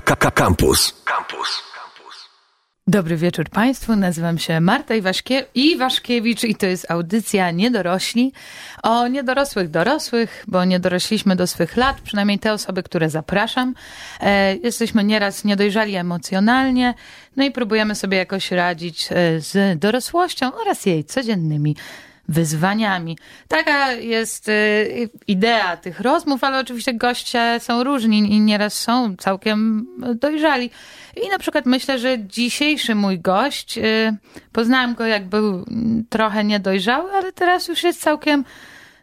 Campus. Campus. Dobry wieczór Państwu, nazywam się Marta Iwaszkie Iwaszkiewicz i to jest audycja Niedorośli o niedorosłych dorosłych, bo nie dorośliśmy do swych lat, przynajmniej te osoby, które zapraszam. E, jesteśmy nieraz niedojrzali emocjonalnie, no i próbujemy sobie jakoś radzić e, z dorosłością oraz jej codziennymi wyzwaniami. Taka jest y, idea tych rozmów, ale oczywiście goście są różni i nieraz są całkiem dojrzali. I na przykład myślę, że dzisiejszy mój gość, y, poznałam go jak był trochę niedojrzały, ale teraz już jest całkiem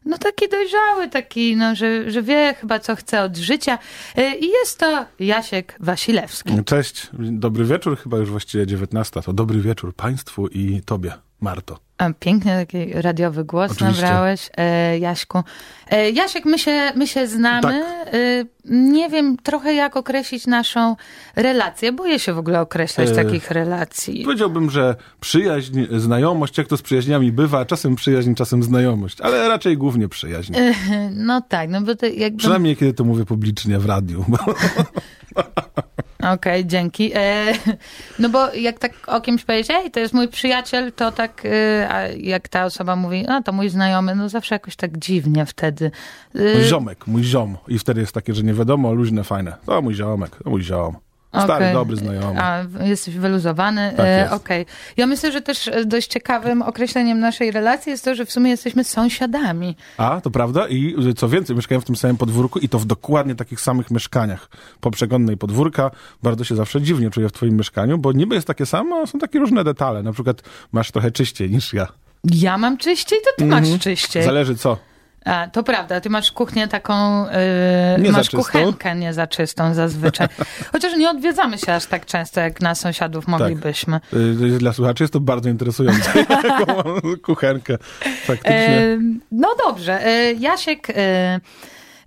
no taki dojrzały, taki, no, że, że wie chyba, co chce od życia. Y, I jest to Jasiek Wasilewski. Cześć, dobry wieczór, chyba już właściwie 19. To dobry wieczór Państwu i Tobie, Marto. Piękny taki radiowy głos Oczywiście. nabrałeś, e, Jaśku. E, Jasiek, my się, my się znamy. Tak. E, nie wiem trochę jak określić naszą relację. Boję się w ogóle określać e, takich relacji. Powiedziałbym, że przyjaźń, znajomość, jak to z przyjaźniami bywa, czasem przyjaźń, czasem znajomość, ale raczej głównie przyjaźń. E, no tak, no bo to jakby... Przynajmniej kiedy to mówię publicznie w radiu. Okej, okay, dzięki. E, no bo jak tak o kimś powiedzieć, ej, to jest mój przyjaciel, to tak, e, jak ta osoba mówi, no to mój znajomy, no zawsze jakoś tak dziwnie wtedy. E, mój ziomek, mój ziom. I wtedy jest takie, że nie wiadomo, luźne, fajne. To mój ziomek, to mój ziom. Stary, okay. dobry znajomy. A, jesteś wyluzowany. Tak e, Okej. Okay. Ja myślę, że też dość ciekawym określeniem naszej relacji jest to, że w sumie jesteśmy sąsiadami. A, to prawda? I co więcej, mieszkają w tym samym podwórku i to w dokładnie takich samych mieszkaniach. Po przegonnej podwórka bardzo się zawsze dziwnie czuję w twoim mieszkaniu, bo niby jest takie samo, a są takie różne detale. Na przykład masz trochę czyściej niż ja. Ja mam czyściej, to ty mm -hmm. masz czyściej. Zależy co. A, to prawda, ty masz kuchnię taką, yy, masz kuchenkę niezaczystą zazwyczaj. Chociaż nie odwiedzamy się aż tak często, jak na sąsiadów moglibyśmy. Tak. Yy, dla słuchaczy jest to bardzo interesujące, kuchenkę faktycznie. Yy, no dobrze, yy, Jasiek...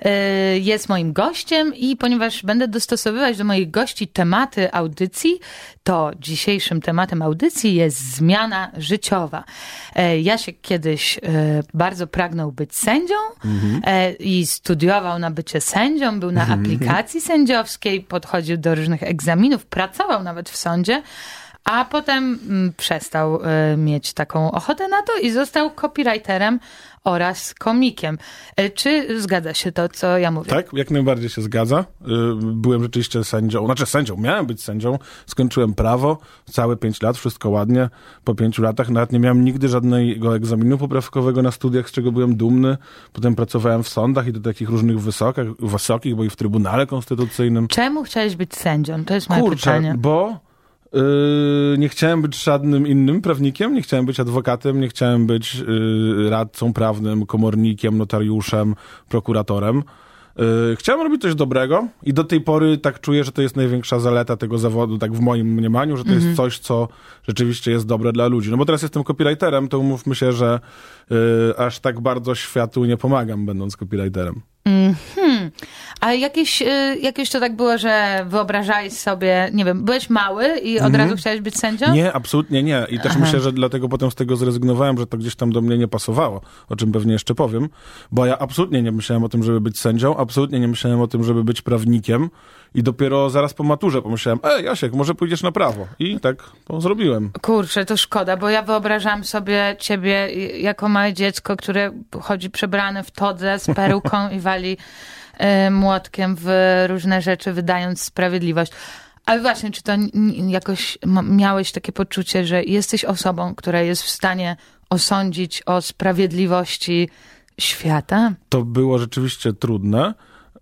Y, jest moim gościem i ponieważ będę dostosowywać do moich gości tematy audycji, to dzisiejszym tematem audycji jest zmiana życiowa. Y, Jasiek kiedyś y, bardzo pragnął być sędzią mhm. i studiował na bycie sędzią, był na mhm. aplikacji sędziowskiej, podchodził do różnych egzaminów, pracował nawet w sądzie, a potem mm, przestał mieć taką ochotę na to i został copywriterem oraz komikiem. E, czy zgadza się to, co ja mówię? Tak, jak najbardziej się zgadza. E, byłem rzeczywiście sędzią, znaczy sędzią, miałem być sędzią, skończyłem prawo, całe pięć lat, wszystko ładnie. Po pięciu latach nawet nie miałem nigdy żadnego egzaminu poprawkowego na studiach, z czego byłem dumny. Potem pracowałem w sądach i do takich różnych wysokich, wysokich bo i w Trybunale Konstytucyjnym. Czemu chciałeś być sędzią? To jest moje Kurczę, pytanie. bo Yy, nie chciałem być żadnym innym prawnikiem, nie chciałem być adwokatem, nie chciałem być yy, radcą prawnym, komornikiem, notariuszem, prokuratorem. Yy, chciałem robić coś dobrego i do tej pory tak czuję, że to jest największa zaleta tego zawodu, tak w moim mniemaniu, że to jest mhm. coś, co rzeczywiście jest dobre dla ludzi. No bo teraz jestem copywriterem, to umówmy się, że aż tak bardzo światu nie pomagam, będąc copywriterem. Mhm. A jakieś, y, jakieś to tak było, że wyobrażałeś sobie, nie wiem, byłeś mały i od mhm. razu chciałeś być sędzią? Nie, absolutnie nie. I też Aha. myślę, że dlatego potem z tego zrezygnowałem, że to gdzieś tam do mnie nie pasowało, o czym pewnie jeszcze powiem, bo ja absolutnie nie myślałem o tym, żeby być sędzią, absolutnie nie myślałem o tym, żeby być prawnikiem i dopiero zaraz po maturze pomyślałem, ej Jasiek, może pójdziesz na prawo. I tak to zrobiłem. Kurczę, to szkoda, bo ja wyobrażam sobie ciebie jako małe dziecko, które chodzi przebrane w todze z peruką i wali y, młotkiem w różne rzeczy, wydając sprawiedliwość. Ale właśnie, czy to jakoś miałeś takie poczucie, że jesteś osobą, która jest w stanie osądzić o sprawiedliwości świata? To było rzeczywiście trudne.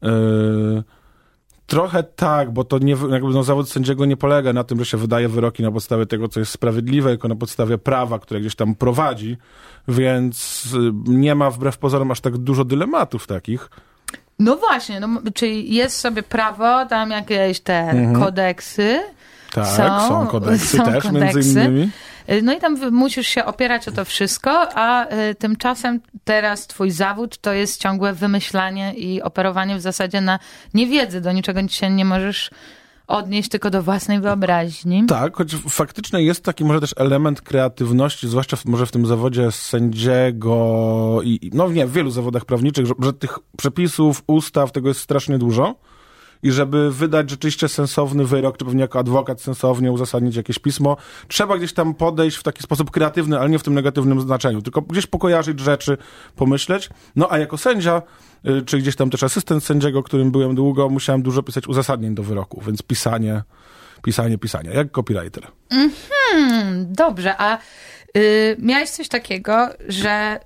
Yy Trochę tak, bo to nie, jakby no, zawód sędziego nie polega na tym, że się wydaje wyroki na podstawie tego, co jest sprawiedliwe, tylko na podstawie prawa, które gdzieś tam prowadzi, więc y, nie ma wbrew pozorom aż tak dużo dylematów takich. No właśnie, no, czyli jest sobie prawo, tam jakieś te mhm. kodeksy. Tak, są, są kodeksy są też kodeksy. między innymi. No i tam musisz się opierać o to wszystko, a y, tymczasem teraz twój zawód to jest ciągłe wymyślanie i operowanie w zasadzie na niewiedzy. Do niczego się nie możesz odnieść tylko do własnej wyobraźni. Tak, choć faktycznie jest taki może też element kreatywności, zwłaszcza w, może w tym zawodzie sędziego i no nie, w wielu zawodach prawniczych, że, że tych przepisów, ustaw, tego jest strasznie dużo i żeby wydać rzeczywiście sensowny wyrok, czy pewnie jako adwokat sensownie uzasadnić jakieś pismo, trzeba gdzieś tam podejść w taki sposób kreatywny, ale nie w tym negatywnym znaczeniu, tylko gdzieś pokojarzyć rzeczy, pomyśleć. No a jako sędzia, y, czy gdzieś tam też asystent sędziego, którym byłem długo, musiałem dużo pisać uzasadnień do wyroku, więc pisanie, pisanie, pisanie, jak copywriter. Hmm, dobrze, a y, miałeś coś takiego, że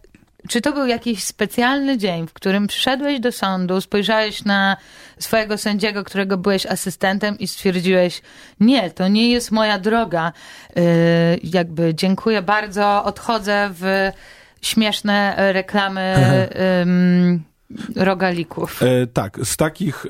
czy to był jakiś specjalny dzień, w którym przyszedłeś do sądu, spojrzałeś na swojego sędziego, którego byłeś asystentem i stwierdziłeś, nie, to nie jest moja droga, yy, jakby dziękuję bardzo, odchodzę w śmieszne reklamy rogalików. E, tak, z takich e,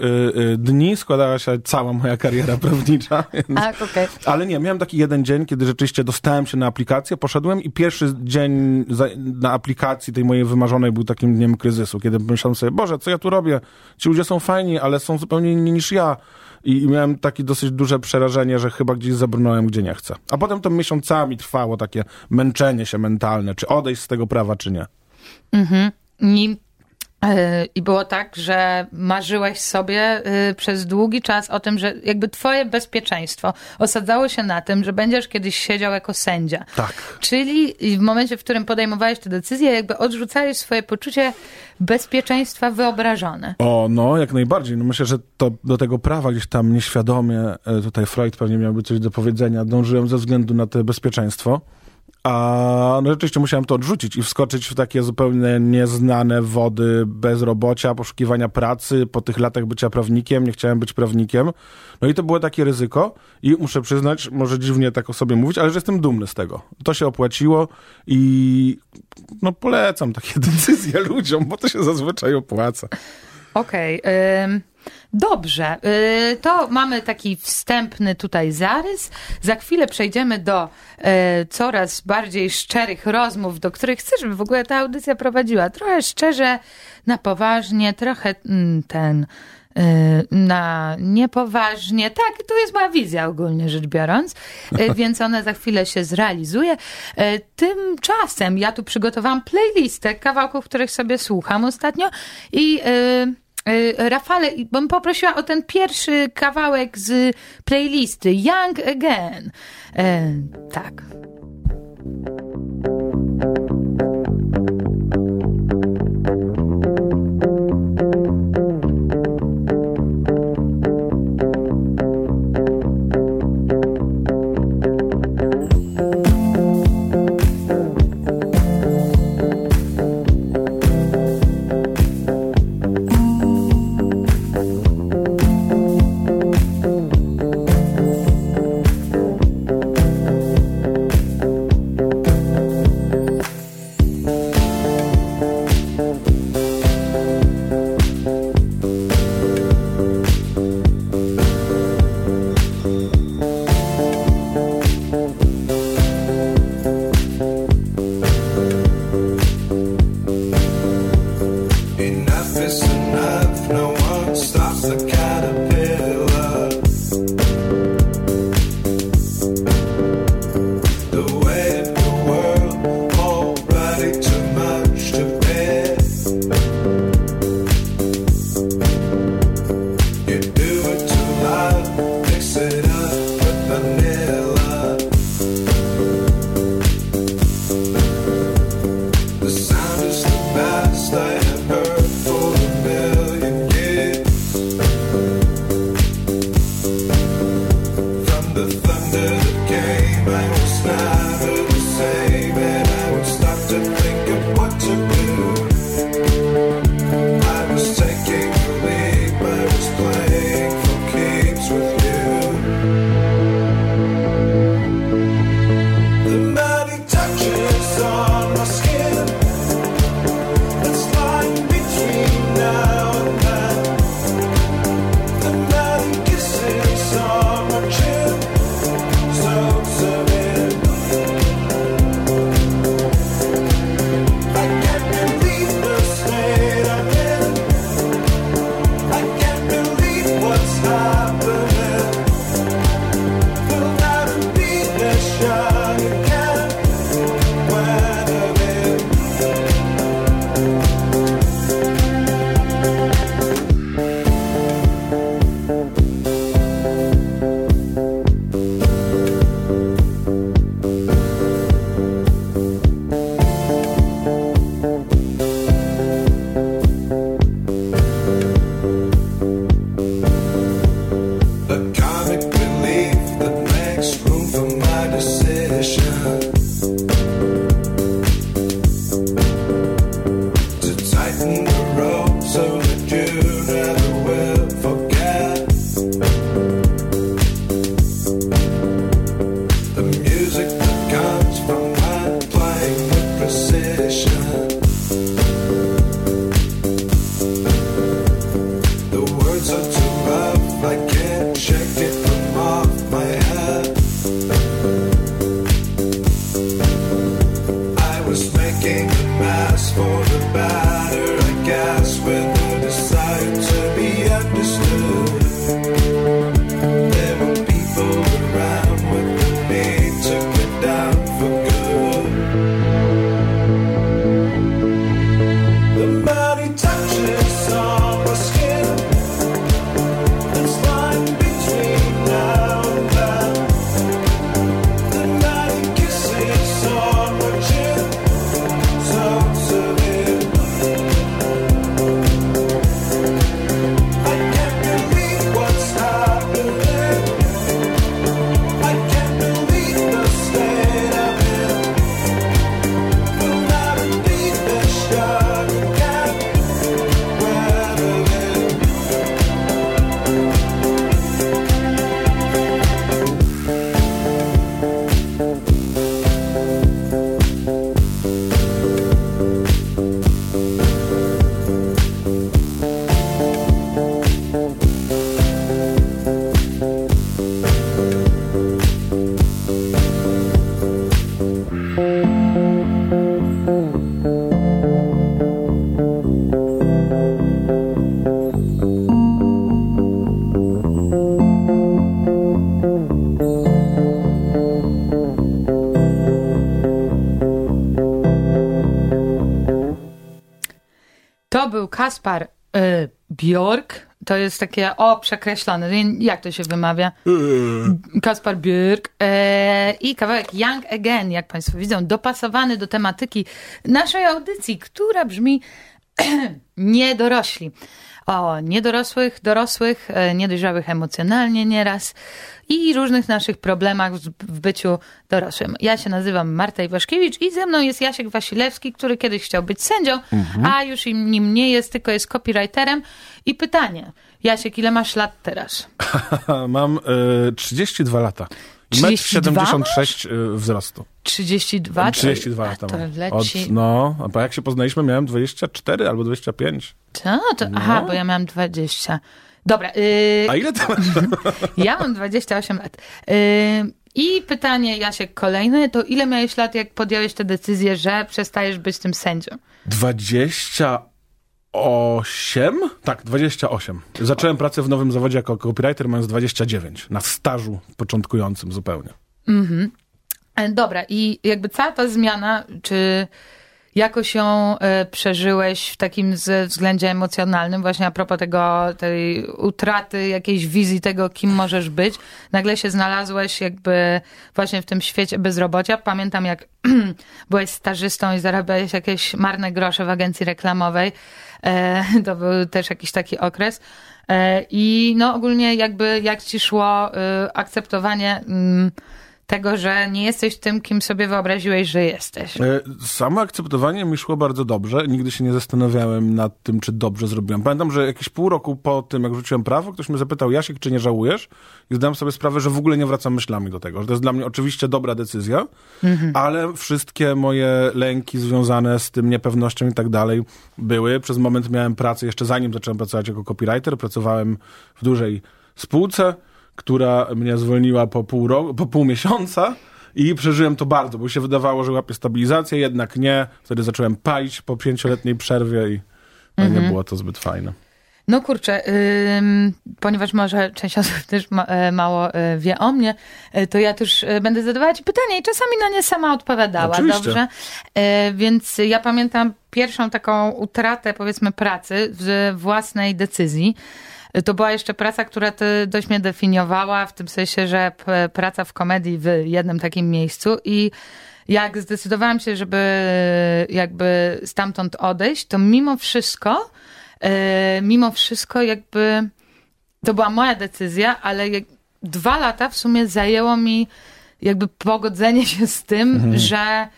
e, dni składała się cała moja kariera prawnicza. Więc... A, okay. Ale nie, miałem taki jeden dzień, kiedy rzeczywiście dostałem się na aplikację, poszedłem i pierwszy dzień za, na aplikacji tej mojej wymarzonej był takim dniem kryzysu, kiedy myślałem sobie, Boże, co ja tu robię? Ci ludzie są fajni, ale są zupełnie inni niż ja. I, I miałem takie dosyć duże przerażenie, że chyba gdzieś zabrnąłem, gdzie nie chcę. A potem to miesiącami trwało takie męczenie się mentalne, czy odejść z tego prawa, czy nie. Mhm. E, I było tak, że marzyłeś sobie y, przez długi czas o tym, że jakby twoje bezpieczeństwo osadzało się na tym, że będziesz kiedyś siedział jako sędzia. Tak. Czyli w momencie, w którym podejmowałeś tę decyzję, jakby odrzucałeś swoje poczucie bezpieczeństwa wyobrażone. O, no, jak najbardziej. No myślę, że to do tego prawa gdzieś tam nieświadomie, e, tutaj Freud pewnie miałby coś do powiedzenia, dążyłem ze względu na to bezpieczeństwo. A no rzeczywiście musiałem to odrzucić i wskoczyć w takie zupełnie nieznane wody bezrobocia, poszukiwania pracy. Po tych latach bycia prawnikiem, nie chciałem być prawnikiem. No i to było takie ryzyko i muszę przyznać, może dziwnie tak o sobie mówić, ale że jestem dumny z tego. To się opłaciło i no polecam takie decyzje ludziom, bo to się zazwyczaj opłaca. Okej. Okay, Dobrze, y, to mamy taki wstępny tutaj zarys. Za chwilę przejdziemy do y, coraz bardziej szczerych rozmów, do których chcę, żeby w ogóle ta audycja prowadziła. Trochę szczerze, na poważnie, trochę mm, ten y, na niepoważnie. Tak, to jest moja wizja ogólnie rzecz biorąc, więc ona za chwilę się zrealizuje. Tymczasem ja tu przygotowałam playlistę kawałków, których sobie słucham ostatnio i Rafale, bym poprosiła o ten pierwszy kawałek z playlisty Young Again. E, tak. Bjork. To jest takie o przekreślone. Jak to się wymawia? Kaspar Björk. E, I kawałek Young Again, jak Państwo widzą, dopasowany do tematyki naszej audycji, która brzmi niedorośli. O niedorosłych, dorosłych, e, niedojrzałych emocjonalnie nieraz i różnych naszych problemach w byciu dorosłym. Ja się nazywam Marta Iwaszkiewicz i ze mną jest Jasiek Wasilewski, który kiedyś chciał być sędzią, mhm. a już nim nie jest, tylko jest copywriterem. I pytanie, Jasiek, ile masz lat teraz? Mam y, 32 lata. 1,76 m wzrostu. 32? 32 lata to leci. Od, no, a jak się poznaliśmy, miałem 24 albo 25. Co? To, no. Aha, bo ja miałam 20. Dobra. Yy, a ile to ja mam 28 lat. Yy, I pytanie, Jasiek, kolejne, to ile miałeś lat, jak podjąłeś tę decyzję, że przestajesz być tym sędzią? 20 8? Tak, 28. Zacząłem pracę w nowym zawodzie jako copywriter mając 29, na stażu początkującym zupełnie. Mhm. E, dobra, i jakby cała ta zmiana, czy jakoś ją e, przeżyłeś w takim względzie emocjonalnym, właśnie a propos tego, tej utraty jakiejś wizji tego, kim możesz być. Nagle się znalazłeś jakby właśnie w tym świecie bezrobocia. Pamiętam, jak byłeś stażystą i zarabiałeś jakieś marne grosze w agencji reklamowej. E, to był też jakiś taki okres. E, I no ogólnie jakby jak ci szło akceptowanie mm, tego, że nie jesteś tym, kim sobie wyobraziłeś, że jesteś. E, samo akceptowanie mi szło bardzo dobrze. Nigdy się nie zastanawiałem nad tym, czy dobrze zrobiłem. Pamiętam, że jakieś pół roku po tym, jak rzuciłem prawo, ktoś mnie zapytał, Jasiek, czy nie żałujesz? I zdałem sobie sprawę, że w ogóle nie wracam myślami do tego. Że to jest dla mnie oczywiście dobra decyzja, mhm. ale wszystkie moje lęki związane z tym niepewnością i tak dalej były. Przez moment miałem pracę, jeszcze zanim zacząłem pracować jako copywriter, pracowałem w dużej spółce, która mnie zwolniła po pół, roku, po pół miesiąca. I przeżyłem to bardzo, bo się wydawało, że łapię stabilizację, jednak nie. Wtedy zacząłem palić po pięcioletniej przerwie i no, nie było to zbyt fajne. No kurczę, ym, ponieważ może część osób też ma, e, mało e, wie o mnie, e, to ja też będę zadawała ci pytania i czasami na nie sama odpowiadała, Oczywiście. dobrze? Więc ja pamiętam pierwszą taką utratę, powiedzmy, pracy w własnej decyzji. To była jeszcze praca, która dość mnie definiowała, w tym sensie, że praca w komedii w jednym takim miejscu i jak zdecydowałam się, żeby jakby stamtąd odejść, to mimo wszystko, e, mimo wszystko jakby to była moja decyzja, ale dwa lata w sumie zajęło mi jakby pogodzenie się z tym, mhm. że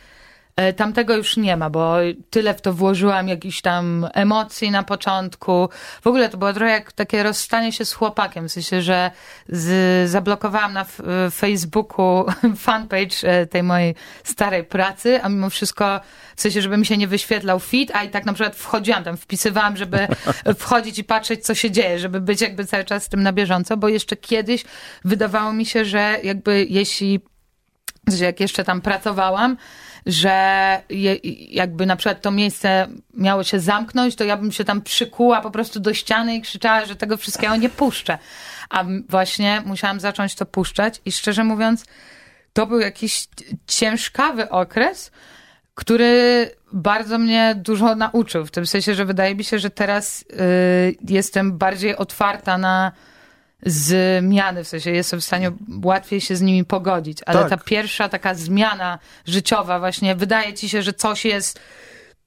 tamtego już nie ma, bo tyle w to włożyłam jakichś tam emocji na początku. W ogóle to było trochę jak takie rozstanie się z chłopakiem, w sensie, że z, zablokowałam na Facebooku fanpage e, tej mojej starej pracy, a mimo wszystko, w sensie, żeby mi się nie wyświetlał feed, a i tak na przykład wchodziłam tam, wpisywałam, żeby wchodzić i patrzeć, co się dzieje, żeby być jakby cały czas z tym na bieżąco, bo jeszcze kiedyś wydawało mi się, że jakby jeśli, jak jeszcze tam pracowałam, że je, jakby na przykład to miejsce miało się zamknąć, to ja bym się tam przykuła po prostu do ściany i krzyczała, że tego wszystkiego nie puszczę. A właśnie musiałam zacząć to puszczać i szczerze mówiąc, to był jakiś ciężkawy okres, który bardzo mnie dużo nauczył. W tym sensie, że wydaje mi się, że teraz y, jestem bardziej otwarta na zmiany, w sensie jestem w stanie łatwiej się z nimi pogodzić, ale tak. ta pierwsza taka zmiana życiowa właśnie, wydaje ci się, że coś jest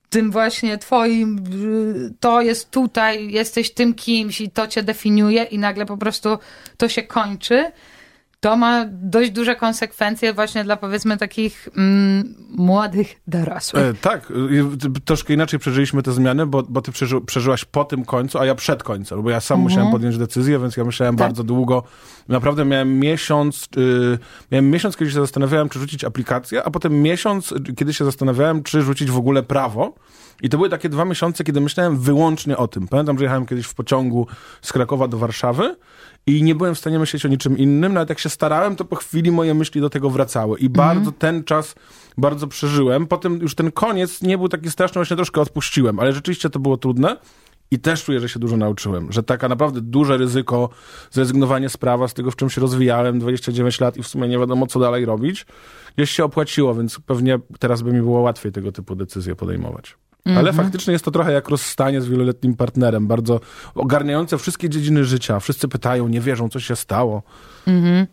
tym właśnie twoim, to jest tutaj, jesteś tym kimś i to cię definiuje i nagle po prostu to się kończy to ma dość duże konsekwencje właśnie dla powiedzmy takich mm, młodych dorosłych. E, tak, troszkę inaczej przeżyliśmy te zmiany, bo, bo ty przeży, przeżyłaś po tym końcu, a ja przed końcem, bo ja sam mhm. musiałem podjąć decyzję, więc ja myślałem tak. bardzo długo. Naprawdę miałem miesiąc, y, miałem miesiąc, kiedy się zastanawiałem, czy rzucić aplikację, a potem miesiąc, kiedy się zastanawiałem, czy rzucić w ogóle prawo. I to były takie dwa miesiące, kiedy myślałem wyłącznie o tym. Pamiętam, że jechałem kiedyś w pociągu z Krakowa do Warszawy i nie byłem w stanie myśleć o niczym innym. Nawet jak się starałem, to po chwili moje myśli do tego wracały. I bardzo mhm. ten czas bardzo przeżyłem. Potem już ten koniec nie był taki straszny, właśnie troszkę odpuściłem, ale rzeczywiście to było trudne. I też czuję, że się dużo nauczyłem, że taka naprawdę duże ryzyko, zrezygnowanie z prawa, z tego, w czym się rozwijałem, 29 lat i w sumie nie wiadomo, co dalej robić, gdzieś się opłaciło, więc pewnie teraz by mi było łatwiej tego typu decyzje podejmować. Ale mhm. faktycznie jest to trochę jak rozstanie z wieloletnim partnerem, bardzo ogarniające wszystkie dziedziny życia. Wszyscy pytają, nie wierzą, co się stało. Mhm.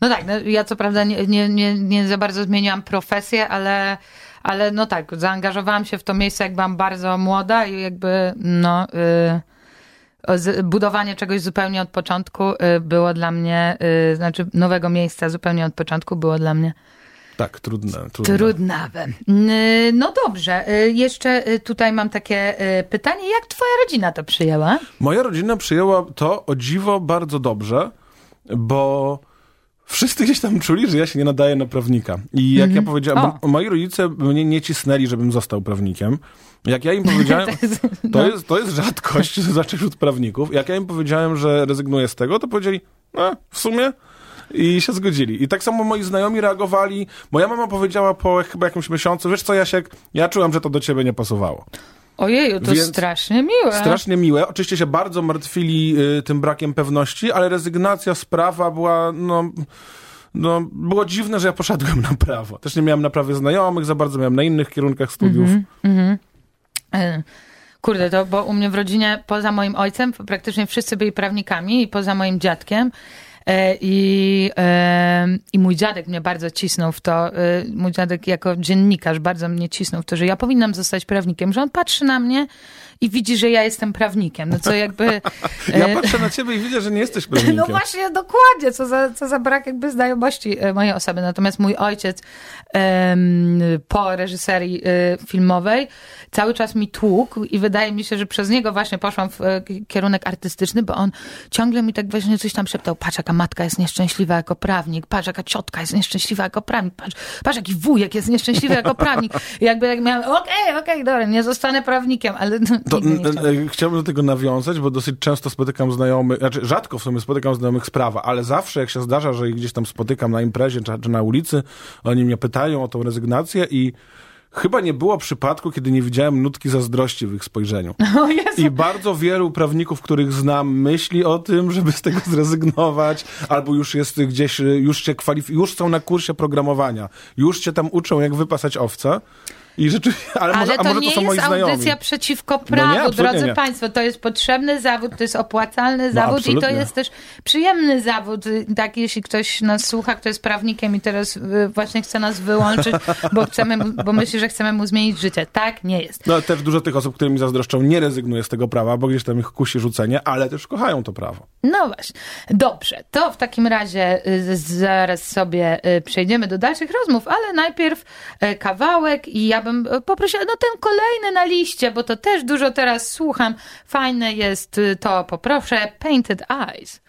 No tak, no ja co prawda nie, nie, nie, nie za bardzo zmieniłam profesję, ale, ale no tak, zaangażowałam się w to miejsce, jak byłam bardzo młoda i jakby no... Y, budowanie czegoś zupełnie od początku y, było dla mnie, y, znaczy nowego miejsca zupełnie od początku było dla mnie tak, trudne. trudne. Trudnawe. No dobrze, jeszcze tutaj mam takie pytanie. Jak twoja rodzina to przyjęła? Moja rodzina przyjęła to o dziwo bardzo dobrze, bo wszyscy gdzieś tam czuli, że ja się nie nadaję na prawnika. I jak mm -hmm. ja mhm. powiedziałem, bo moi rodzice mnie nie cisnęli, żebym został prawnikiem. Jak ja im powiedziałem, to, jest, no. to, jest, to jest rzadkość, zacząć od prawników. Jak ja im powiedziałem, że rezygnuję z tego, to powiedzieli, no w sumie i się zgodzili. I tak samo moi znajomi reagowali. Moja mama powiedziała po chyba jakimś miesiącu, wiesz co Jasiek, ja czułam, że to do ciebie nie pasowało. Ojeju, to Więc strasznie miłe. Strasznie miłe. Oczywiście się bardzo martwili y, tym brakiem pewności, ale rezygnacja z prawa była, no... No, było dziwne, że ja poszedłem na prawo. Też nie miałem na prawie znajomych, za bardzo miałem na innych kierunkach studiów. Mm -hmm, mm -hmm. Kurde, to bo u mnie w rodzinie, poza moim ojcem, praktycznie wszyscy byli prawnikami i poza moim dziadkiem. E, I, I mój dziadek mnie bardzo cisnął w to, e, mój dziadek jako dziennikarz bardzo mnie cisnął w to, że ja powinnam zostać prawnikiem, że on patrzy na mnie i widzi, że ja jestem prawnikiem. No co jakby... Ja patrzę na ciebie i widzę, że nie jesteś prawnikiem. No właśnie, dokładnie, co za, co za brak jakby znajomości mojej osoby. Natomiast mój ojciec po reżyserii filmowej cały czas mi tłukł i wydaje mi się, że przez niego właśnie poszłam w kierunek artystyczny, bo on ciągle mi tak właśnie coś tam szeptał, patrz jaka matka jest nieszczęśliwa jako prawnik, patrz jaka ciotka jest nieszczęśliwa jako prawnik, patrz, patrz jaki wujek jest nieszczęśliwy jako prawnik. I jakby jak miałem, okej, okay, okej, okay, dobra, nie zostanę prawnikiem, ale no, to, Chciałbym do tego nawiązać, bo dosyć często spotykam znajomych, znaczy rzadko w sumie spotykam znajomych z prawa, ale zawsze jak się zdarza, że ich gdzieś tam spotykam na imprezie czy, czy na ulicy, oni mnie pytają o tą rezygnację i Chyba nie było przypadku, kiedy nie widziałem nutki zazdrości w ich spojrzeniu. I bardzo wielu prawników, których znam, myśli o tym, żeby z tego zrezygnować, albo już jest gdzieś, już się już są na kursie programowania, już cię tam uczą, jak wypasać owca. I rzeczywiście, ale, ale może, to może nie to jest audycja przeciwko prawu, no nie, drodzy nie. Państwo. To jest potrzebny zawód, to jest opłacalny no, zawód absolutnie. i to jest też przyjemny zawód. Tak, jeśli ktoś nas słucha, kto jest prawnikiem i teraz y, właśnie chce nas wyłączyć, bo, chcemy, bo myśli, że chcemy mu zmienić życie. Tak, nie jest. No też dużo tych osób, którymi zazdroszczą, nie rezygnuje z tego prawa, bo gdzieś tam ich kusi rzucenie, ale też kochają to prawo. No właśnie. Dobrze, to w takim razie y, zaraz sobie y, przejdziemy do dalszych rozmów, ale najpierw kawałek i ja bym e, poprosiła, no ten kolejny na liście, bo to też dużo teraz słucham. Fajne jest y, to, poproszę, Painted Eyes.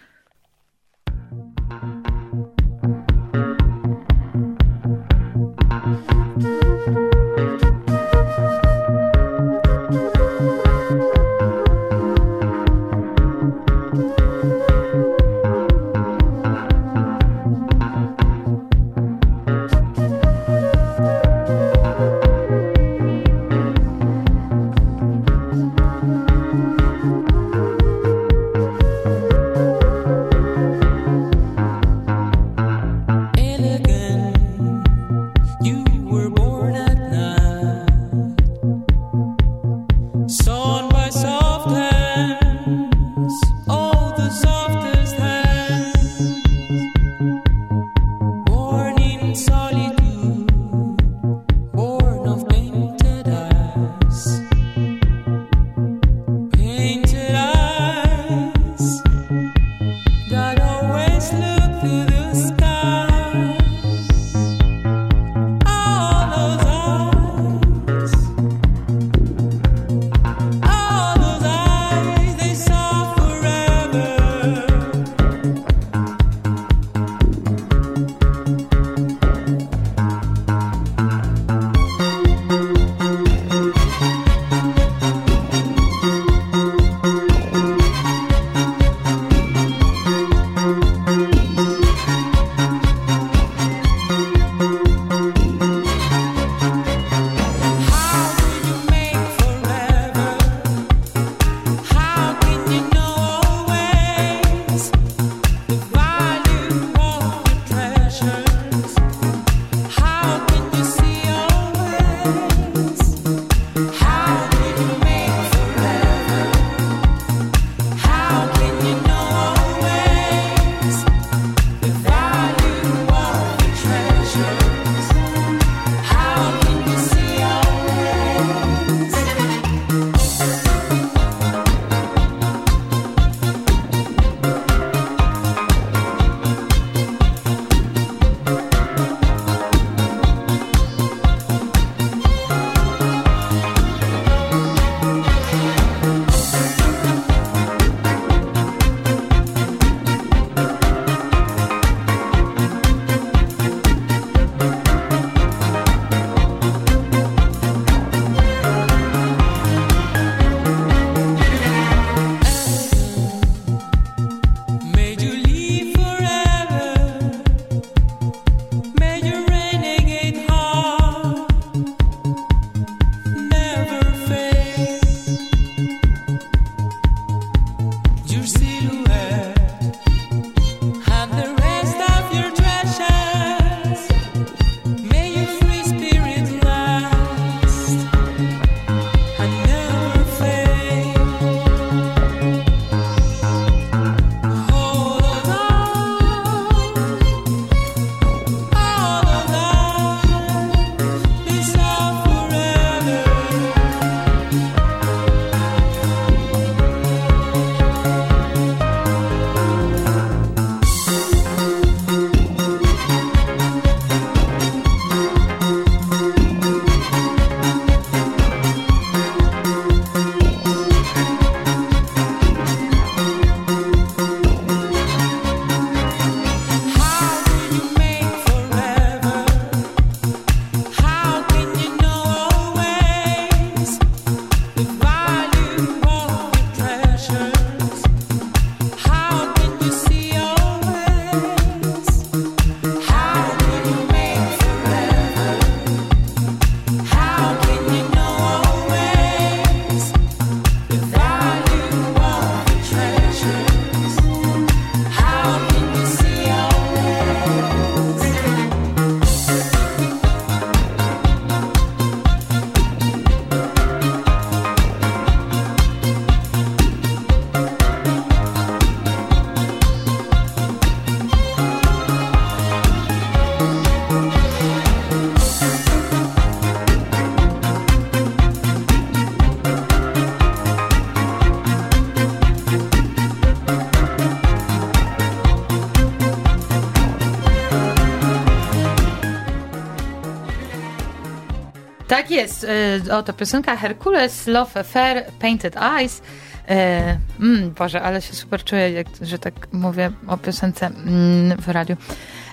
Jest. E, oto piosenka Hercules, Love Affair, Painted Eyes. E, mm, Boże, ale się super czuję, jak, że tak mówię o piosence mm, w radiu.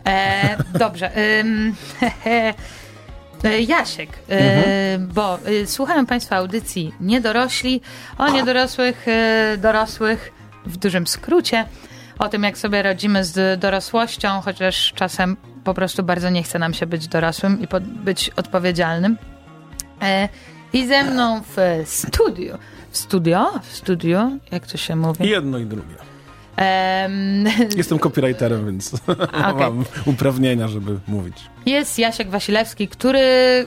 E, dobrze. E, Jasiek, e, mhm. bo e, słuchałem Państwa audycji Niedorośli o niedorosłych, dorosłych w dużym skrócie, o tym jak sobie radzimy z dorosłością, chociaż czasem po prostu bardzo nie chce nam się być dorosłym i być odpowiedzialnym. I ze mną w studiu, w studio, w studio, jak to się mówi? Jedno i drugie. Um, Jestem copywriterem, więc okay. mam uprawnienia, żeby mówić. Jest Jasiek Wasilewski, który,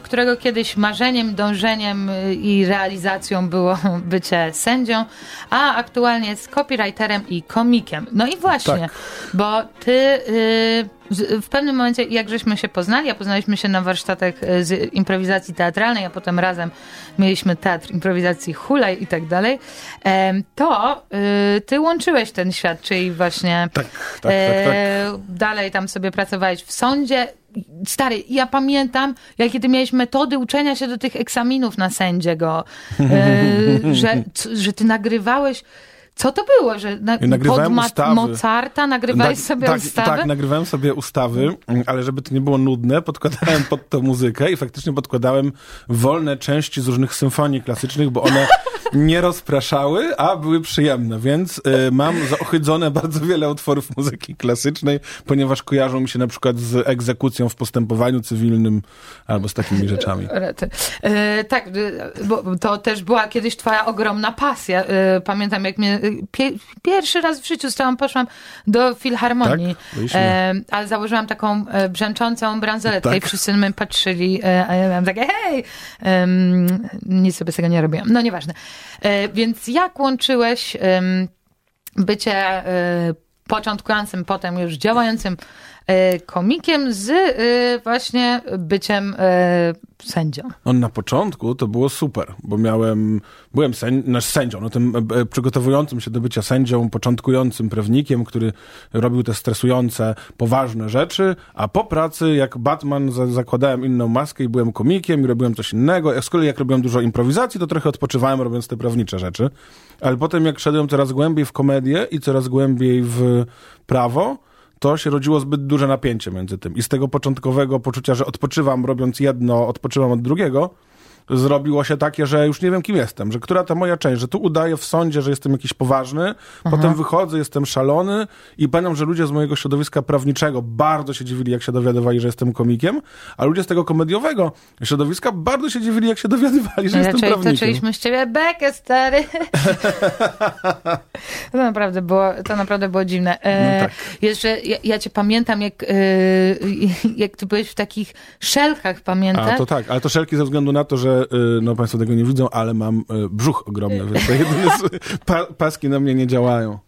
którego kiedyś marzeniem, dążeniem i realizacją było bycie sędzią, a aktualnie jest copywriterem i komikiem. No i właśnie, tak. bo ty y, w pewnym momencie, jak żeśmy się poznali, a poznaliśmy się na warsztatach y, z improwizacji teatralnej, a potem razem mieliśmy teatr improwizacji hulaj i tak dalej, to y, ty łączyłeś ten świat, czyli właśnie tak, tak, tak, tak. E, dalej tam sobie pracowałeś w sądzie, stary, ja pamiętam, jakie ty miałeś metody uczenia się do tych egzaminów na sędziego, e, że, że ty nagrywałeś co to było, że na, nagrywałem pod ustawy. Mozarta nagrywałeś tak, sobie tak, ustawy? Tak, nagrywałem sobie ustawy, ale żeby to nie było nudne, podkładałem pod tę muzykę i faktycznie podkładałem wolne części z różnych symfonii klasycznych, bo one nie rozpraszały, a były przyjemne, więc y, mam zaochydzone bardzo wiele utworów muzyki klasycznej, ponieważ kojarzą mi się na przykład z egzekucją w postępowaniu cywilnym albo z takimi rzeczami. E, tak, bo to też była kiedyś twoja ogromna pasja. E, pamiętam, jak mnie pie, pierwszy raz w życiu stałam, poszłam do filharmonii, tak? e, ale założyłam taką e, brzęczącą bransoletkę tak. i wszyscy na mnie patrzyli, e, a ja miałam takie hej! E, nic sobie z tego nie robiłam. No nieważne. E, więc jak łączyłeś bycie e, początkującym, potem już działającym komikiem z e, właśnie byciem e, sędzią. On na początku to było super, bo miałem, byłem sęd, nasz sędzią, no tym przygotowującym się do bycia sędzią, początkującym prawnikiem, który robił te stresujące, poważne rzeczy, a po pracy jak Batman zakładałem inną maskę i byłem komikiem i robiłem coś innego. Z kolei jak robiłem dużo improwizacji, to trochę odpoczywałem robiąc te prawnicze rzeczy. Ale potem jak szedłem coraz głębiej w komedię i coraz głębiej w prawo, to się rodziło zbyt duże napięcie między tym. I z tego początkowego poczucia, że odpoczywam robiąc jedno, odpoczywam od drugiego, zrobiło się takie, że już nie wiem, kim jestem, że która ta moja część, że tu udaję w sądzie, że jestem jakiś poważny, Aha. potem wychodzę, jestem szalony i pamiętam, że ludzie z mojego środowiska prawniczego bardzo się dziwili, jak się dowiadywali, że jestem komikiem, a ludzie z tego komediowego środowiska bardzo się dziwili, jak się dowiadywali, że jestem prawnikiem. Toczyliśmy z ciebie bekę, stary. to naprawdę było, to naprawdę było dziwne. E, no tak. Jeszcze ja, ja, cię pamiętam, jak, e, jak ty byłeś w takich szelkach, pamiętasz? A, to tak, ale to szelki ze względu na to, że Y, no państwo tego nie widzą, ale mam y, brzuch ogromny, więc to jedyne pa, paski na mnie nie działają.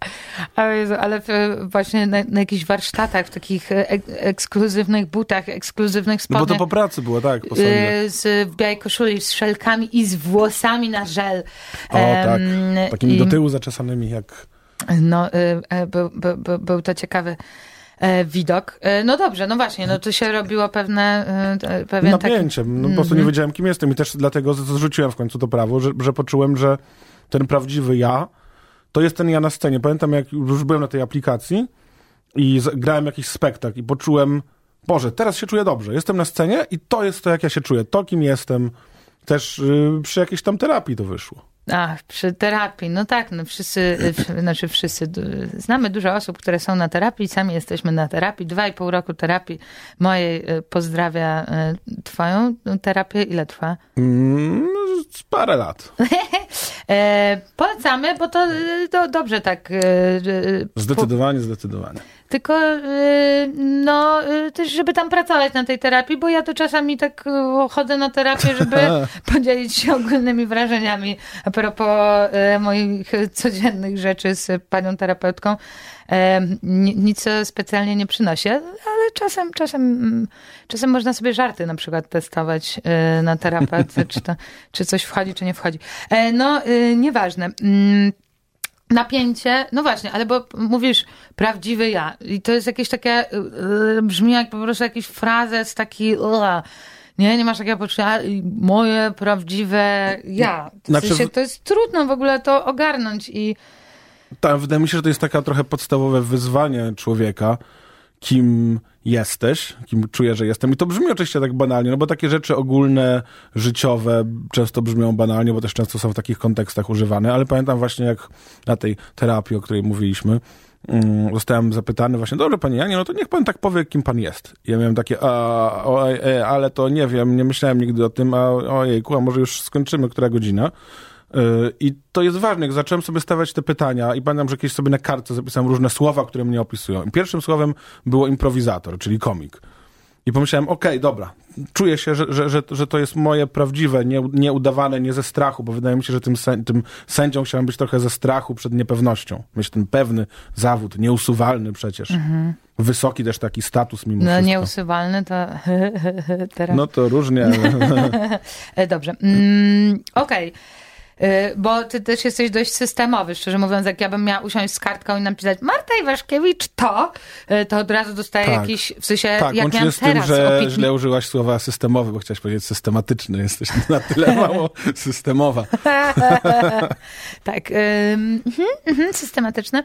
Ale, ale właśnie na, na jakichś warsztatach, w takich e, ekskluzywnych butach, ekskluzywnych spodniach. No bo to po pracy było, tak, po y, Z, w białej koszuli, z szelkami i z włosami na żel. O, tak. Takimi I, do tyłu zaczesanymi, jak... No, e, był, był, był to ciekawy E, widok. E, no dobrze, no właśnie, no to się robiło pewne... E, pewien Napięcie, taki... no po prostu nie mhm. wiedziałem, kim jestem i też dlatego zrzuciłem w końcu to prawo, że, że poczułem, że ten prawdziwy ja, to jest ten ja na scenie. Pamiętam, jak już byłem na tej aplikacji i grałem jakiś spektakl i poczułem, Boże, teraz się czuję dobrze, jestem na scenie i to jest to, jak ja się czuję, to, kim jestem. Też yy, przy jakiejś tam terapii to wyszło. A, przy terapii, no tak, no wszyscy, znaczy wszyscy, znamy dużo osób, które są na terapii, sami jesteśmy na terapii, dwa i pół roku terapii mojej e, pozdrawia e, twoją terapię, ile trwa? Parę lat. e, polecamy, bo to, to dobrze tak. E, zdecydowanie, zdecydowanie. Tylko, y, no, y, też, żeby tam pracować na tej terapii, bo ja to czasami tak chodzę na terapię, żeby podzielić się ogólnymi wrażeniami a propos moich codziennych rzeczy z panią terapeutką. Nic specjalnie nie przynosi, ale czasem, czasem, czasem można sobie żarty na przykład testować na terapeutce, czy, to, czy coś wchodzi, czy nie wchodzi. E, no, nieważne. Mm, napięcie, no właśnie, ale bo mówisz prawdziwy ja i to jest jakieś takie, yy, brzmi jak po prostu jakiś frazes taki, yy, Nie, nie masz takiego poczucia, y, moje prawdziwe ja. W Znaczy, sensie, to jest trudno w ogóle to ogarnąć i Tak, wydaje mi się, że to jest taka trochę podstawowe wyzwanie człowieka, kim jesteś, kim czuję, że jestem. I to brzmi oczywiście tak banalnie, no bo takie rzeczy ogólne, życiowe często brzmią banalnie, bo też często są w takich kontekstach używane, ale pamiętam właśnie jak na tej terapii, o której mówiliśmy, mm, zostałem zapytany właśnie, dobrze panie Janie, no to niech pan tak powie, kim pan jest. I ja miałem takie, a, oj, e, ale to nie wiem, nie myślałem nigdy o tym, a ojejku, a może już skończymy, która godzina. Yy, I to jest ważne, jak zacząłem sobie stawiać te pytania i pamiętam, że kiedyś sobie na kartce zapisałem różne słowa, które mnie opisują. Pierwszym słowem było improwizator, czyli komik. I pomyślałem, okej, dobra, czuję się, że, że, że, że to jest moje prawdziwe, nie, nie udawane, nie ze strachu, bo wydaje mi się, że tym, tym sędzią chciałem być trochę ze strachu przed niepewnością. Mieć ten pewny zawód, nieusuwalny przecież. Wysoki też taki status mimo no wszystko. nieusuwalny to teraz. No to różnie. E, Dobrze. Mm, Okej. E, Bo ty też jesteś dość systemowy, szczerze mówiąc, jak ja bym miała usiąść z kartką i napisać Marta Iwaszkiewicz to, e, to od razu dostaję Tak. jakiś, w sensie Tak, jak miałam z tym, teraz że opinię- źle użyłaś słowa systemowy, bo chciałaś powiedzieć systematyczny. Jesteś na tyle mało systemowa. tak, ym, mhm, mhm, systematyczne.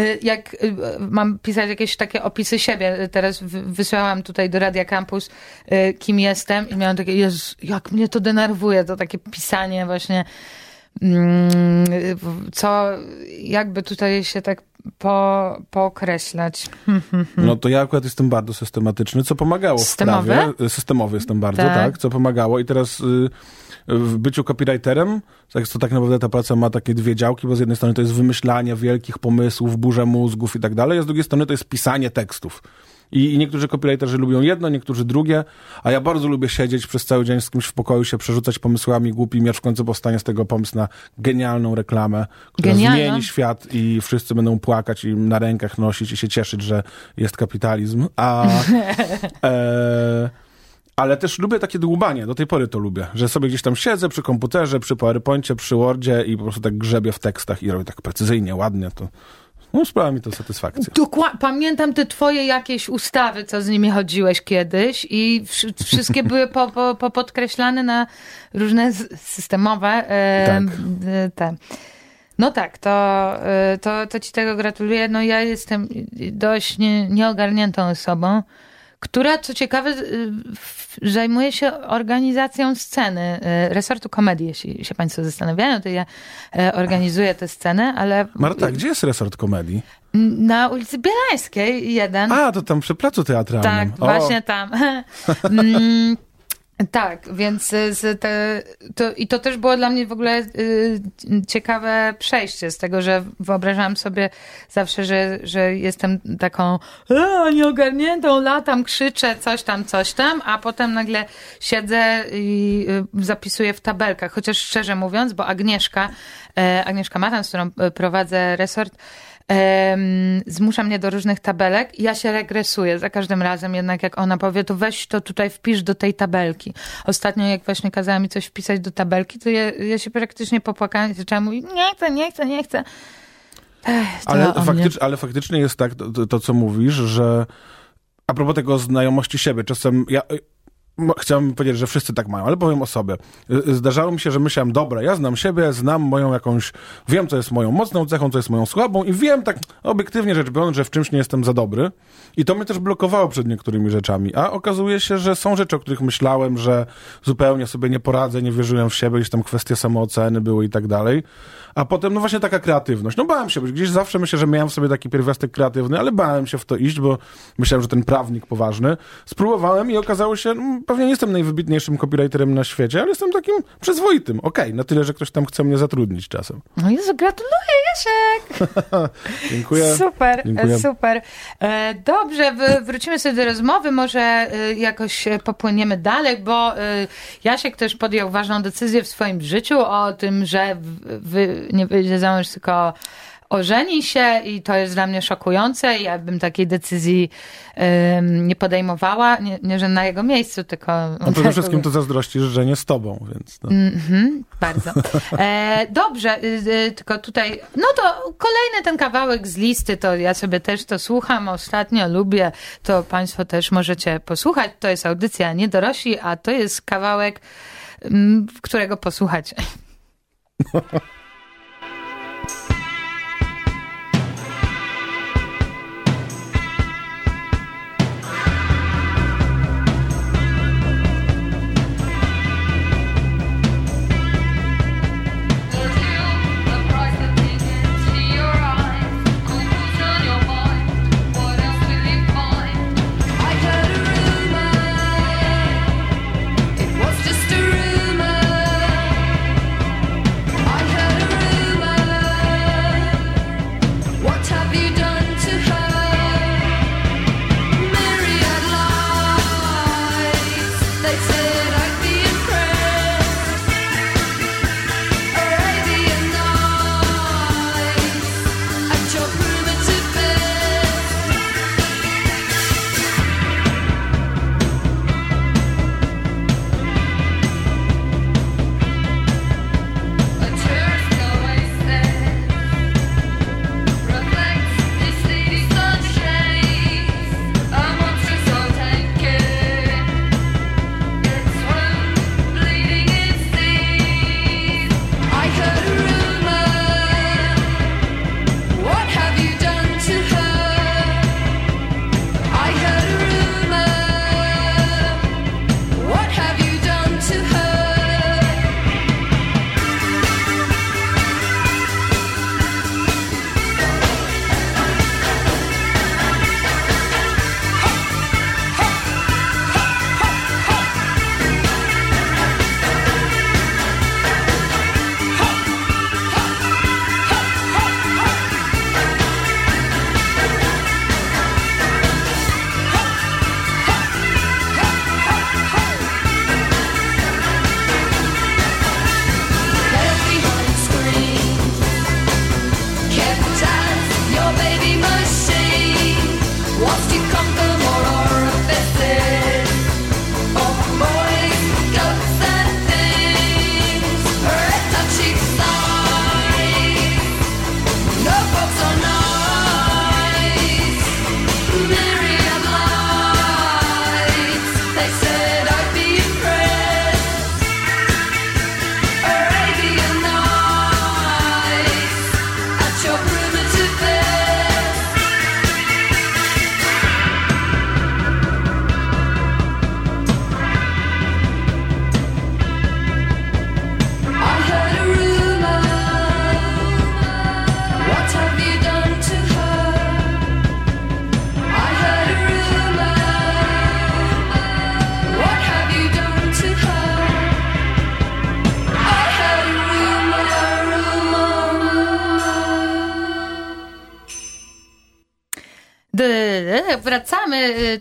Y, Jak y, mam pisać jakieś takie opisy siebie, teraz wysłałam tutaj do Radia Campus, y, kim jestem i miałam takie, Jezus, jak mnie to denerwuje, to takie pisanie właśnie, co, jakby tutaj się tak po, pookreślać. No to ja akurat jestem bardzo systematyczny, co pomagało Systemowy? w sprawie. Systemowy jestem bardzo, Tak. tak. co pomagało. I teraz y, w byciu copywriterem, tak, to tak naprawdę ta praca ma takie dwie działki, bo z jednej strony to jest wymyślanie wielkich pomysłów, burza mózgów i tak dalej, a z drugiej strony to jest pisanie tekstów. I, I niektórzy copywriterzy lubią jedno, niektórzy drugie, a ja bardzo lubię siedzieć przez cały dzień z kimś w pokoju, się przerzucać pomysłami głupimi, aż w końcu powstanie z tego pomysł na genialną reklamę, która zmieni świat i wszyscy będą płakać i na rękach nosić i się cieszyć, że jest kapitalizm. A, e, ale też lubię takie dłubanie, do tej pory to lubię, że sobie gdzieś tam siedzę przy komputerze, przy PowerPoincie, przy Wordzie i po prostu tak grzebię w tekstach i robię tak precyzyjnie, ładnie, to no, sprawia mi to satysfakcję. Dokładnie. Pamiętam te twoje jakieś ustawy, co z nimi chodziłeś kiedyś i wszy- wszystkie były po, po, po podkreślane na różne systemowe e, Tak. e, te. No tak, to, e, to, to ci tego gratuluję. No ja jestem dość nie, nieogarniętą osobą, która, co ciekawe, w- zajmuje się organizacją sceny, e, resortu komedii, jeśli się państwo zastanawiają, to ja e, organizuję tę scenę, ale Marta, gdzie jest resort komedii? na ulicy Bielańskiej jeden. A, to tam przy placu teatralnym. Tak, O, właśnie tam. Tak, więc y, te, to, i to też było dla mnie w ogóle y, ciekawe przejście z tego, że wyobrażałam sobie zawsze, że, że jestem taką a, nieogarniętą, latam, krzyczę, coś tam, coś tam, a potem nagle siedzę i y, zapisuję w tabelkach, chociaż szczerze mówiąc, bo Agnieszka, e, Agnieszka Matan, z którą e, prowadzę resort, zmusza mnie do różnych tabelek i ja się regresuję za każdym razem, jednak jak ona powie, to weź to tutaj wpisz do tej tabelki. Ostatnio jak właśnie kazała mi coś wpisać do tabelki, to ja, ja się praktycznie popłakałam i zaczęłam mówić, nie chcę, nie chcę, nie chcę. Ech, Ale, faktycz, ale faktycznie jest tak, to, to, to co mówisz, że a propos tego znajomości siebie, czasem ja chciałem powiedzieć, że wszyscy tak mają, ale powiem o sobie. Y, y, Zdarzało mi się, że myślałem, dobra, ja znam siebie, znam moją jakąś, wiem, co jest moją mocną cechą, co jest moją słabą i wiem tak obiektywnie rzecz biorąc, że w czymś nie jestem za dobry. I to mnie też blokowało przed niektórymi rzeczami. A okazuje się, że są rzeczy, o których myślałem, że zupełnie sobie nie poradzę, nie wierzyłem w siebie, gdzieś tam kwestie samooceny były i tak dalej. A potem, no właśnie taka kreatywność. No bałem się, bo gdzieś zawsze myślę, że miałem w sobie taki pierwiastek kreatywny, ale bałem się w to iść, bo myślałem, że ten prawnik poważny. Spróbowałem i okazało się, no, pewnie nie jestem najwybitniejszym copywriterem na świecie, ale jestem takim przyzwoitym. Okej, na tyle, że ktoś tam chce mnie zatrudnić czasem. No Jezu, gratuluję, Jasiek! Dziękuję. Super, Dziękuję. super. E, Dobrze, wr- wrócimy sobie do rozmowy, może e, jakoś e, popłyniemy dalej, bo Jasiek też podjął ważną decyzję w swoim życiu o tym, że wy nie wyjdzie za mąż, tylko ożeni się i to jest dla mnie szokujące. Ja bym takiej decyzji ym, nie podejmowała, nie, nie, że na jego miejscu, tylko... A przede wszystkim to zazdrościsz, że nie z tobą, więc... No. Mm -hmm, bardzo. E, dobrze, y, y, tylko tutaj, no to kolejny ten kawałek z listy, to ja sobie też to słucham ostatnio, lubię, to państwo też możecie posłuchać. To jest audycja Niedorośli, a to jest kawałek, mm, którego posłuchać.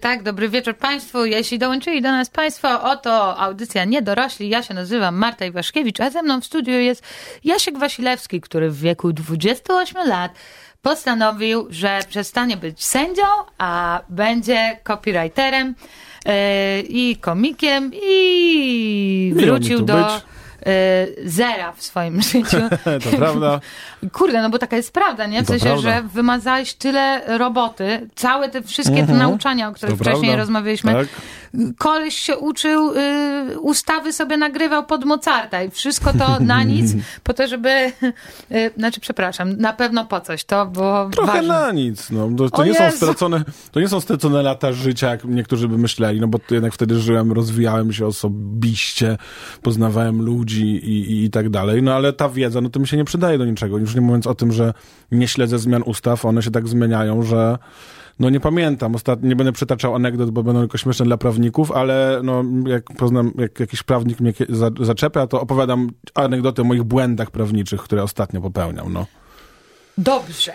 tak, dobry wieczór Państwu. Jeśli dołączyli do nas Państwo, oto audycja Niedorośli. Ja się nazywam Marta Iwaszkiewicz, a ze mną w studiu jest Jasiek Wasilewski, który w wieku 28 lat postanowił, że przestanie być sędzią, a będzie copywriterem yy, i komikiem i wrócił do... Być Y, zera w swoim życiu. to prawda. Kurde, no bo taka jest prawda, nie? W to sensie, prawda. że wymazałeś tyle roboty, całe te wszystkie te mhm. nauczania, o których to wcześniej prawda. rozmawialiśmy. Tak. Koleś się uczył, y, ustawy sobie nagrywał pod Mozarta i wszystko to na nic, po to, żeby, y, znaczy przepraszam, na pewno po coś, to było Trochę ważne. na nic, no. To, to nie są stracone, to nie są stracone lata życia, jak niektórzy by myśleli, no bo jednak wtedy żyłem, rozwijałem się osobiście, poznawałem ludzi, ludzi i, i, i tak dalej, no ale ta wiedza, no to mi się nie przydaje do niczego. Już nie mówiąc o tym, że nie śledzę zmian ustaw, one się tak zmieniają, że no nie pamiętam, ostatnio nie będę przytaczał anegdot, bo będą tylko śmieszne dla prawników, ale no, jak poznam, jak jakiś prawnik mnie zaczepia, to opowiadam anegdoty o moich błędach prawniczych, które ostatnio popełniam, no. Dobrze.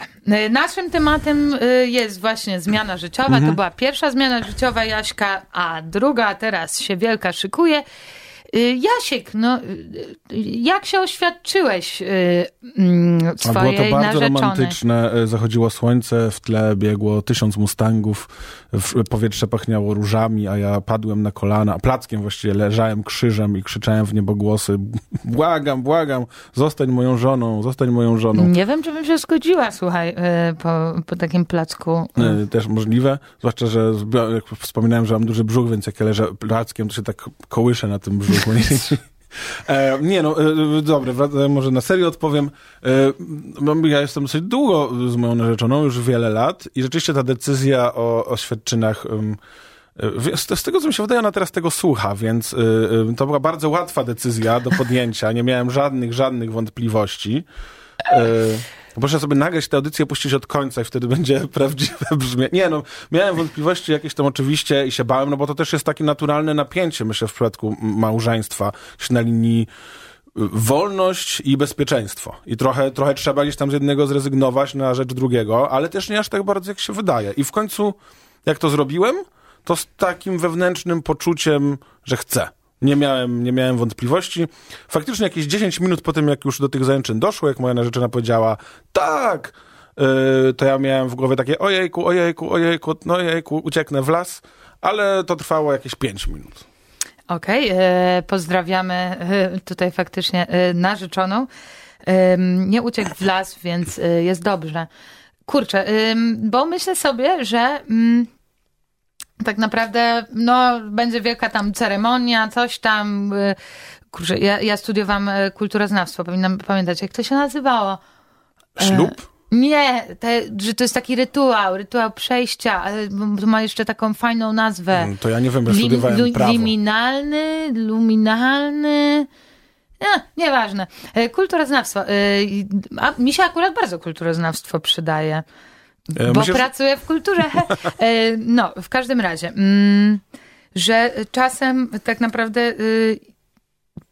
Naszym tematem y, jest właśnie zmiana życiowa. Mhm. To była pierwsza zmiana życiowa Jaśka, a druga teraz się wielka szykuje. Y, Jasiek, no, y, jak się oświadczyłeś y, mm, swojej A było to bardzo narzeczonej? romantyczne. E, Zachodziło słońce, w tle biegło tysiąc mustangów, powietrze pachniało różami, a ja padłem na kolana, plackiem właściwie leżałem krzyżem i krzyczałem w niebogłosy błagam, błagam, zostań moją żoną, zostań moją żoną. Nie wiem, czy bym się zgodziła, słuchaj, y, po, po takim placku. E, Też możliwe, zwłaszcza, że jak wspominałem, że mam duży brzuch, więc jak ja leżę plackiem, to się tak kołyszę na tym brzuchu. E, nie no, e, dobra, może na serio odpowiem. E, no, ja jestem dosyć długo z moją narzeczoną, już wiele lat i rzeczywiście ta decyzja o oświadczynach em, e, z, tego, co mi się wydaje, ona teraz tego słucha, więc e, e, to była bardzo łatwa decyzja do podjęcia. Nie miałem żadnych, żadnych wątpliwości. E, Proszę sobie nagrać tę audycję, puścić od końca i wtedy będzie prawdziwe brzmienie. Nie no, miałem wątpliwości jakieś tam oczywiście i się bałem, no bo to też jest takie naturalne napięcie, myślę, w przypadku małżeństwa, na linii y, wolność i bezpieczeństwo. I trochę, trochę trzeba gdzieś tam z jednego zrezygnować na rzecz drugiego, ale też nie aż tak bardzo, jak się wydaje. I w końcu, jak to zrobiłem, to z takim wewnętrznym poczuciem, że chcę. Nie miałem, nie miałem wątpliwości. Faktycznie jakieś 10 minut po tym, jak już do tych zaręczyn doszło, jak moja narzeczona powiedziała tak, yy, to ja miałem w głowie takie ojejku, ojejku, ojejku, no ojejku, ucieknę w las, ale to trwało jakieś 5 minut. Okej, e, pozdrawiamy e, tutaj faktycznie e, narzeczoną. Nie uciekł w las, więc e, jest dobrze. Kurczę, bo myślę sobie, że mm, tak naprawdę no, będzie wielka tam ceremonia, coś tam. y, Kurczę, ja, ja studiowałam e, kulturoznawstwo, powinnam pamiętać, jak to się nazywało. Ślub? Nie, te, że to jest taki rytuał, rytuał przejścia, ale to ma jeszcze taką fajną nazwę. Mm, To ja nie wiem, ja Lim- studiowałem lu- prawo. Liminalny, luminalny. Nie, nieważne. E, Kulturoznawstwo. E, A mi się akurat bardzo kulturoznawstwo przydaje. E, Bo pracuję w kulturze. E, No, w każdym razie, mm, że czasem tak naprawdę y,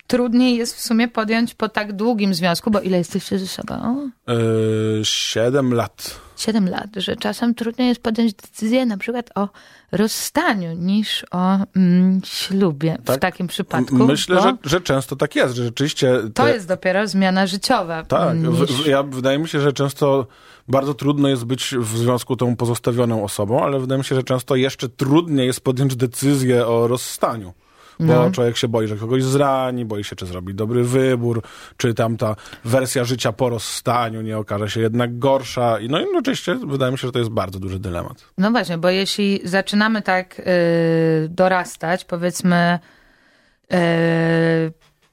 trudniej jest w sumie podjąć po tak długim związku, bo ile jesteście ze sobą? Yy, 7 lat. Siedem lat, że czasem trudniej jest podjąć decyzję na przykład o rozstaniu niż o mm, ślubie w Tak. takim przypadku. Myślę, że, że często tak jest, że rzeczywiście... to te- jest dopiero zmiana życiowa. Tak, w, niż... w, ja, wydaje mi się, że często bardzo trudno jest być w związku tą pozostawioną osobą, ale wydaje mi się, że często jeszcze trudniej jest podjąć decyzję o rozstaniu. Bo No. człowiek się boi, że kogoś zrani, boi się, czy zrobi dobry wybór, czy tam ta wersja życia po rozstaniu nie okaże się jednak gorsza. I no i oczywiście wydaje mi się, że to jest bardzo duży dylemat. No właśnie, bo jeśli zaczynamy tak y, dorastać, powiedzmy, y,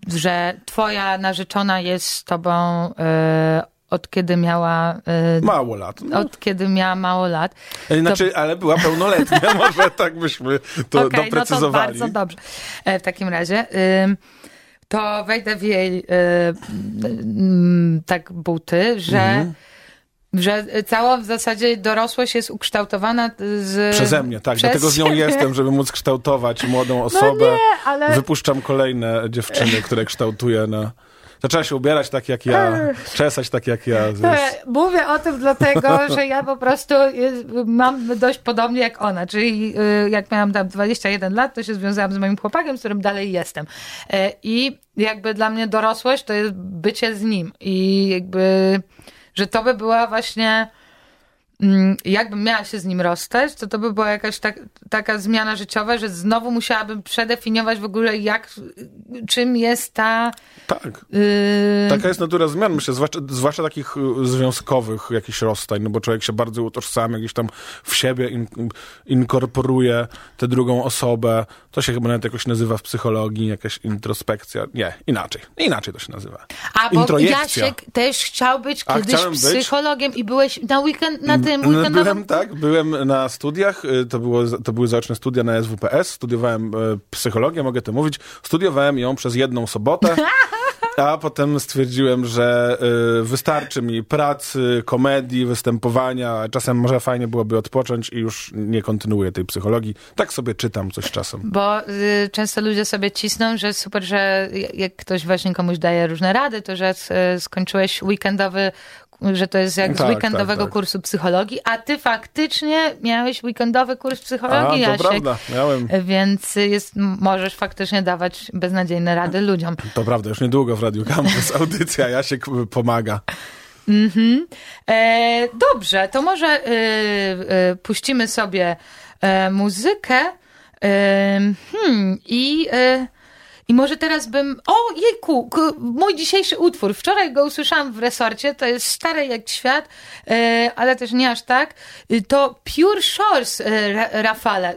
że twoja narzeczona jest z tobą y, od kiedy miała y, Mało lat. No, od kiedy miała mało lat. znaczy, ale była pełnoletnia, może tak byśmy to Okej, no to doprecyzowali. bardzo dobrze. E, W takim razie ym, to wejdę w jej y, ym, tak buty, że, Mhm. że cała w zasadzie dorosłość jest ukształtowana z... Przeze mnie, tak. przez Dlatego z nią jestem, żeby móc kształtować młodą No osobę. nie, ale... Wypuszczam kolejne dziewczyny, które kształtuję na... Zaczęła się ubierać tak jak ja, czesać tak jak ja. Mówię o tym dlatego, że ja po prostu y, mam dość podobnie jak ona. Czyli y, jak miałam tam 21 lat, to się związałam z moim chłopakiem, z którym dalej jestem. E, I jakby dla mnie dorosłość to jest bycie z nim. I jakby, że to by była właśnie jakbym miała się z nim rozstać, to to by była jakaś tak, taka zmiana życiowa, że znowu musiałabym przedefiniować w ogóle jak, czym jest ta... Tak. Yy, Taka jest natura zmian, myślę, zwłaszcza, zwłaszcza takich y, związkowych jakichś rozstań, no bo człowiek się bardzo utożsamia, gdzieś tam w siebie in, inkorporuje tę drugą osobę. To się chyba nawet jakoś nazywa w psychologii, jakaś introspekcja. Nie, inaczej. Inaczej to się nazywa. A bo. Jasiek też chciał być kiedyś chciałem być. psychologiem i byłeś na weekend, na tym No, weekendowym... Byłem, tak, byłem na studiach, y, to, było, to były zaoczne studia na SWPS, studiowałem y, psychologię, mogę to mówić, studiowałem ją przez jedną sobotę, a potem stwierdziłem, że y, wystarczy mi pracy, komedii, występowania, czasem może fajnie byłoby odpocząć i już nie kontynuuję tej psychologii. Tak sobie czytam coś czasem. Bo y, często ludzie sobie cisną, że super, że jak ktoś właśnie komuś daje różne rady, to że y, skończyłeś weekendowy że to jest jak z tak, tak, weekendowego tak, tak. kursu psychologii, a ty faktycznie miałeś weekendowy kurs psychologii, a, Jasiek. prawda, miałem. Więc jest, możesz faktycznie dawać beznadziejne rady ludziom. To prawda, już niedługo w Radiu Campus audycja Jasiek pomaga. Mhm. E, dobrze, to może e, e, puścimy sobie e, muzykę e, hmm, i... Y, i może teraz bym. O, jejku, mój dzisiejszy utwór. Wczoraj go usłyszałam w resorcie, to jest stare jak świat, e, ale też nie aż tak. E, to Pure Shores e, Rafale.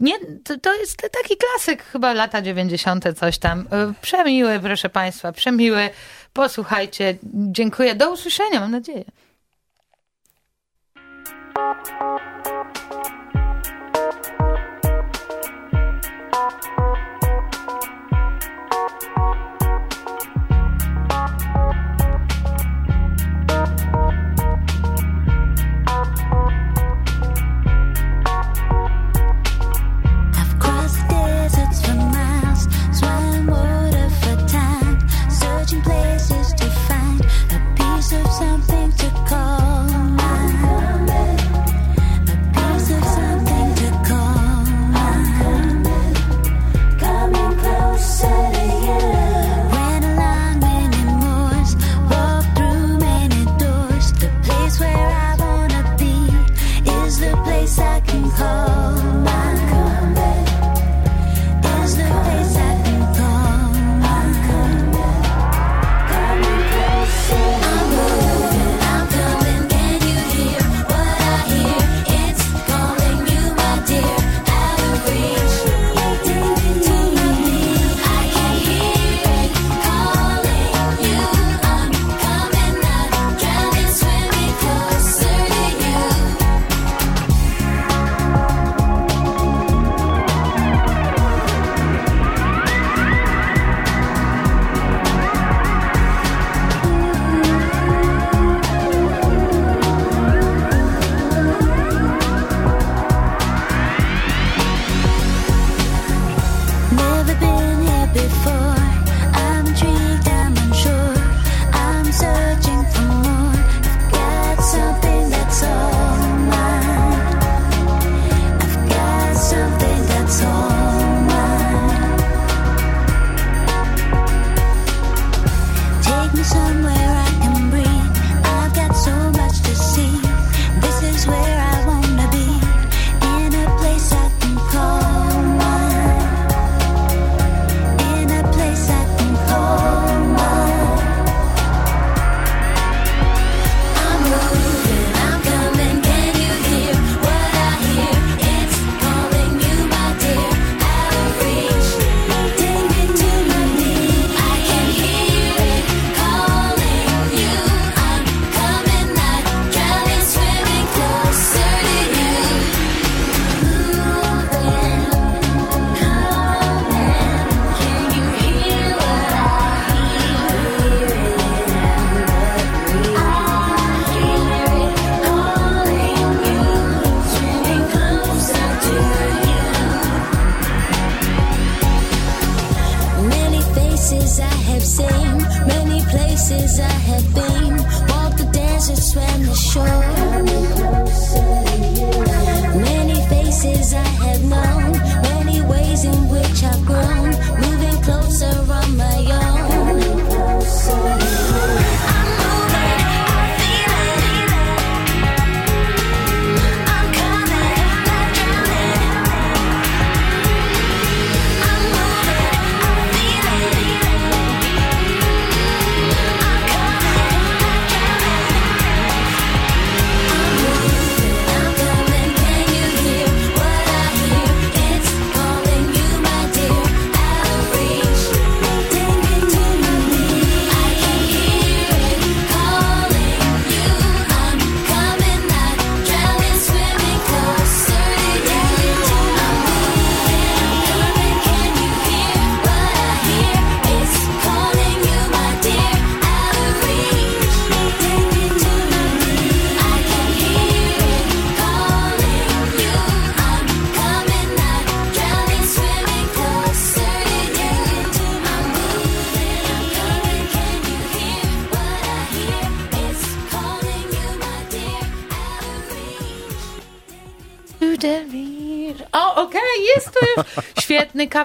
Nie, to, to jest taki klasyk, chyba lata 90., coś tam. Przemiły, proszę Państwa, przemiły. Posłuchajcie. Dziękuję. Do usłyszenia, mam nadzieję.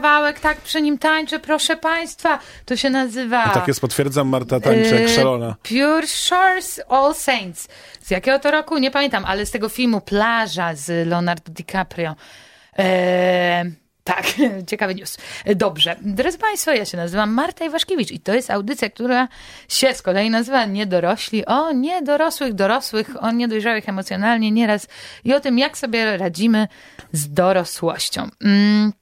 Kawałek, tak przy nim tańczę, proszę państwa. To się nazywa... Tak jest, potwierdzam, Marta tańczy jak e, szalona. Pure Shores All Saints. Z jakiego to roku? Nie pamiętam, ale z tego filmu Plaża z Leonardo DiCaprio. E, tak, ciekawy news. Dobrze. Drodzy Państwo, ja się nazywam Marta Iwaszkiewicz i to jest audycja, która się z kolei nazywa Niedorośli o niedorosłych, dorosłych, o niedojrzałych emocjonalnie nieraz i o tym, jak sobie radzimy z dorosłością. Mm.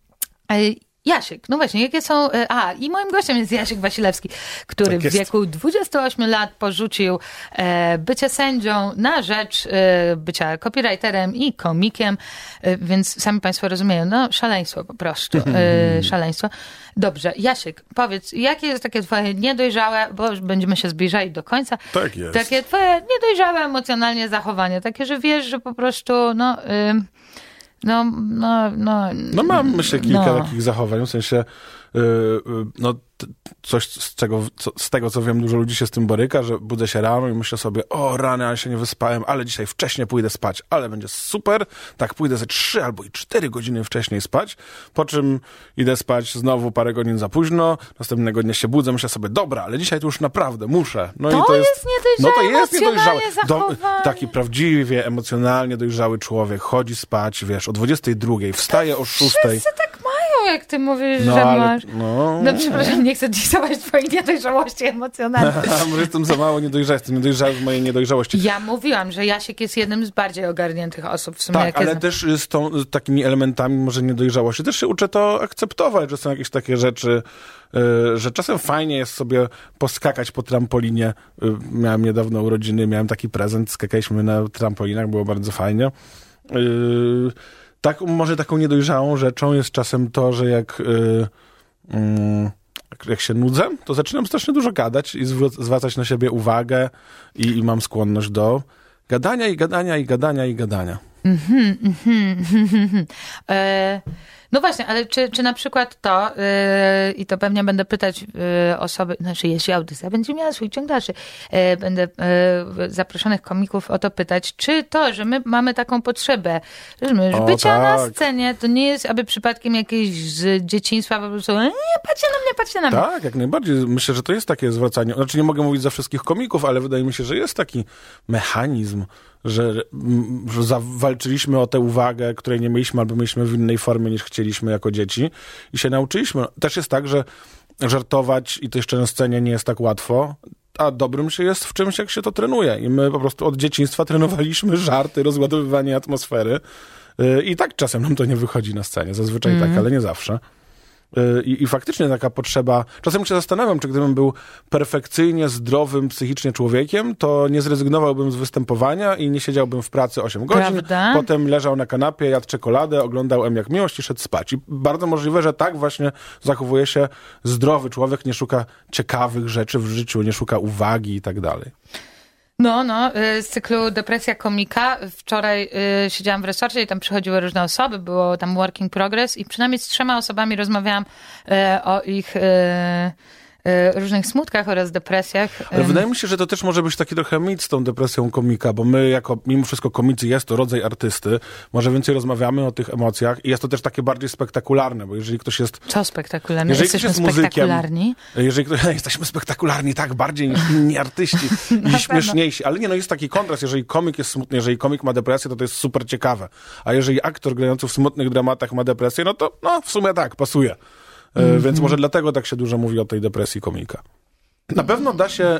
Jasiek, no właśnie, jakie są. e, A, i moim gościem jest Jasiek Wasilewski, który Tak w wieku 28 lat porzucił e, bycie sędzią na rzecz e, bycia copywriterem i komikiem, więc sami Państwo rozumieją, no szaleństwo po prostu, szaleństwo. Dobrze, Jasiek, powiedz, jakie jest takie Twoje niedojrzałe, bo już będziemy się zbliżali do końca, Tak jest. takie Twoje niedojrzałe emocjonalnie zachowanie, takie, że wiesz, że po prostu, no. No, no, no. No mam, myślę, kilka no. takich zachowań, w sensie yy, no coś z, czego, co, z tego, co wiem, dużo ludzi się z tym boryka, że budzę się rano i myślę sobie, o rany, ale się nie wyspałem, ale dzisiaj wcześniej pójdę spać, ale będzie super, tak pójdę ze trzy albo i cztery godziny wcześniej spać, po czym idę spać znowu parę godzin za późno, następnego dnia się budzę, myślę sobie, dobra, ale dzisiaj to już naprawdę muszę. No To i to jest, jest niedojrzałe, no to jest niedojrzałe. zachowanie. taki prawdziwie emocjonalnie dojrzały człowiek chodzi spać, wiesz, o 22, wstaje o 6. Wszyscy tak jak ty mówisz, No że ale, masz. no, No przepraszam, nie chcę disować twojej niedojrzałości emocjonalnej. A może jestem za mało niedojrzały, jestem niedojrzały w mojej niedojrzałości. Ja mówiłam, że Jasiek jest jednym z bardziej ogarniętych osób w sumie. Tak, ale znam. też z, tą, z takimi elementami może niedojrzałości też się uczę to akceptować, że są jakieś takie rzeczy, y, że czasem fajnie jest sobie poskakać po trampolinie. Y, miałem niedawno urodziny, miałem taki prezent, skakaliśmy na trampolinach, było bardzo fajnie. Y, tak, może taką niedojrzałą rzeczą jest czasem to, że jak, y, mm, jak- się nudzę, to zaczynam strasznie dużo gadać i zwracać na siebie uwagę i, i mam skłonność do gadania i gadania i gadania i gadania. E, no właśnie, ale czy, czy na przykład to, e, i to pewnie będę pytać e, osoby, znaczy jeśli audycja będzie miała swój ciąg dalszy, e, będę e, zaproszonych komików o to pytać, czy to, że my mamy taką potrzebę, rozumiesz, O, bycia na tak. scenie, to nie jest aby przypadkiem jakieś z dzieciństwa po prostu, nie, patrzcie na mnie, patrzcie na mnie. Tak, jak najbardziej. Myślę, że to jest takie zwracanie. Znaczy nie mogę mówić za wszystkich komików, ale wydaje mi się, że jest taki mechanizm, że, mm, że zawalczyliśmy o tę uwagę, której nie mieliśmy albo mieliśmy w innej formie niż chcieliśmy jako dzieci i się nauczyliśmy. Też jest tak, że żartować i to jeszcze na scenie nie jest tak łatwo, a dobrym się jest w czymś, jak się to trenuje. I my po prostu od dzieciństwa trenowaliśmy żarty, rozładowywanie atmosfery. Yy, I tak czasem nam to nie wychodzi na scenie. Zazwyczaj tak, ale nie zawsze. Y, I, I faktycznie taka potrzeba. Czasem się zastanawiam, czy gdybym był perfekcyjnie zdrowym psychicznie człowiekiem, to nie zrezygnowałbym z występowania i nie siedziałbym w pracy 8 godzin. Prawda? Potem leżał na kanapie, jadł czekoladę, oglądał M jak miłość i szedł spać. I bardzo możliwe, że tak właśnie zachowuje się zdrowy człowiek, nie szuka ciekawych rzeczy w życiu, nie szuka uwagi i tak dalej. No, no, y, z cyklu Depresja Komika. Wczoraj y, siedziałam w resorcie i tam przychodziły różne osoby, było tam working progress i przynajmniej z trzema osobami rozmawiałam y, o ich y, różnych smutkach oraz depresjach. Ale Ym, wydaje mi się, że to też może być taki trochę mit z tą depresją komika, bo my jako, mimo wszystko komicy jest to rodzaj artysty, może więcej rozmawiamy o tych emocjach i jest to też takie bardziej spektakularne, bo jeżeli ktoś jest Co spektakularne? Jeżeli ktoś Jesteśmy jest muzykiem, spektakularni. Jeżeli ktoś, jesteśmy spektakularni tak bardziej niż inni artyści i śmieszniejsi, ale nie, no jest taki kontrast, jeżeli komik jest smutny, jeżeli komik ma depresję, to to jest super ciekawe, a jeżeli aktor grający w smutnych dramatach ma depresję, no to no, w sumie tak, pasuje. E, Więc może dlatego tak się dużo mówi o tej depresji komika. Na pewno da się, e,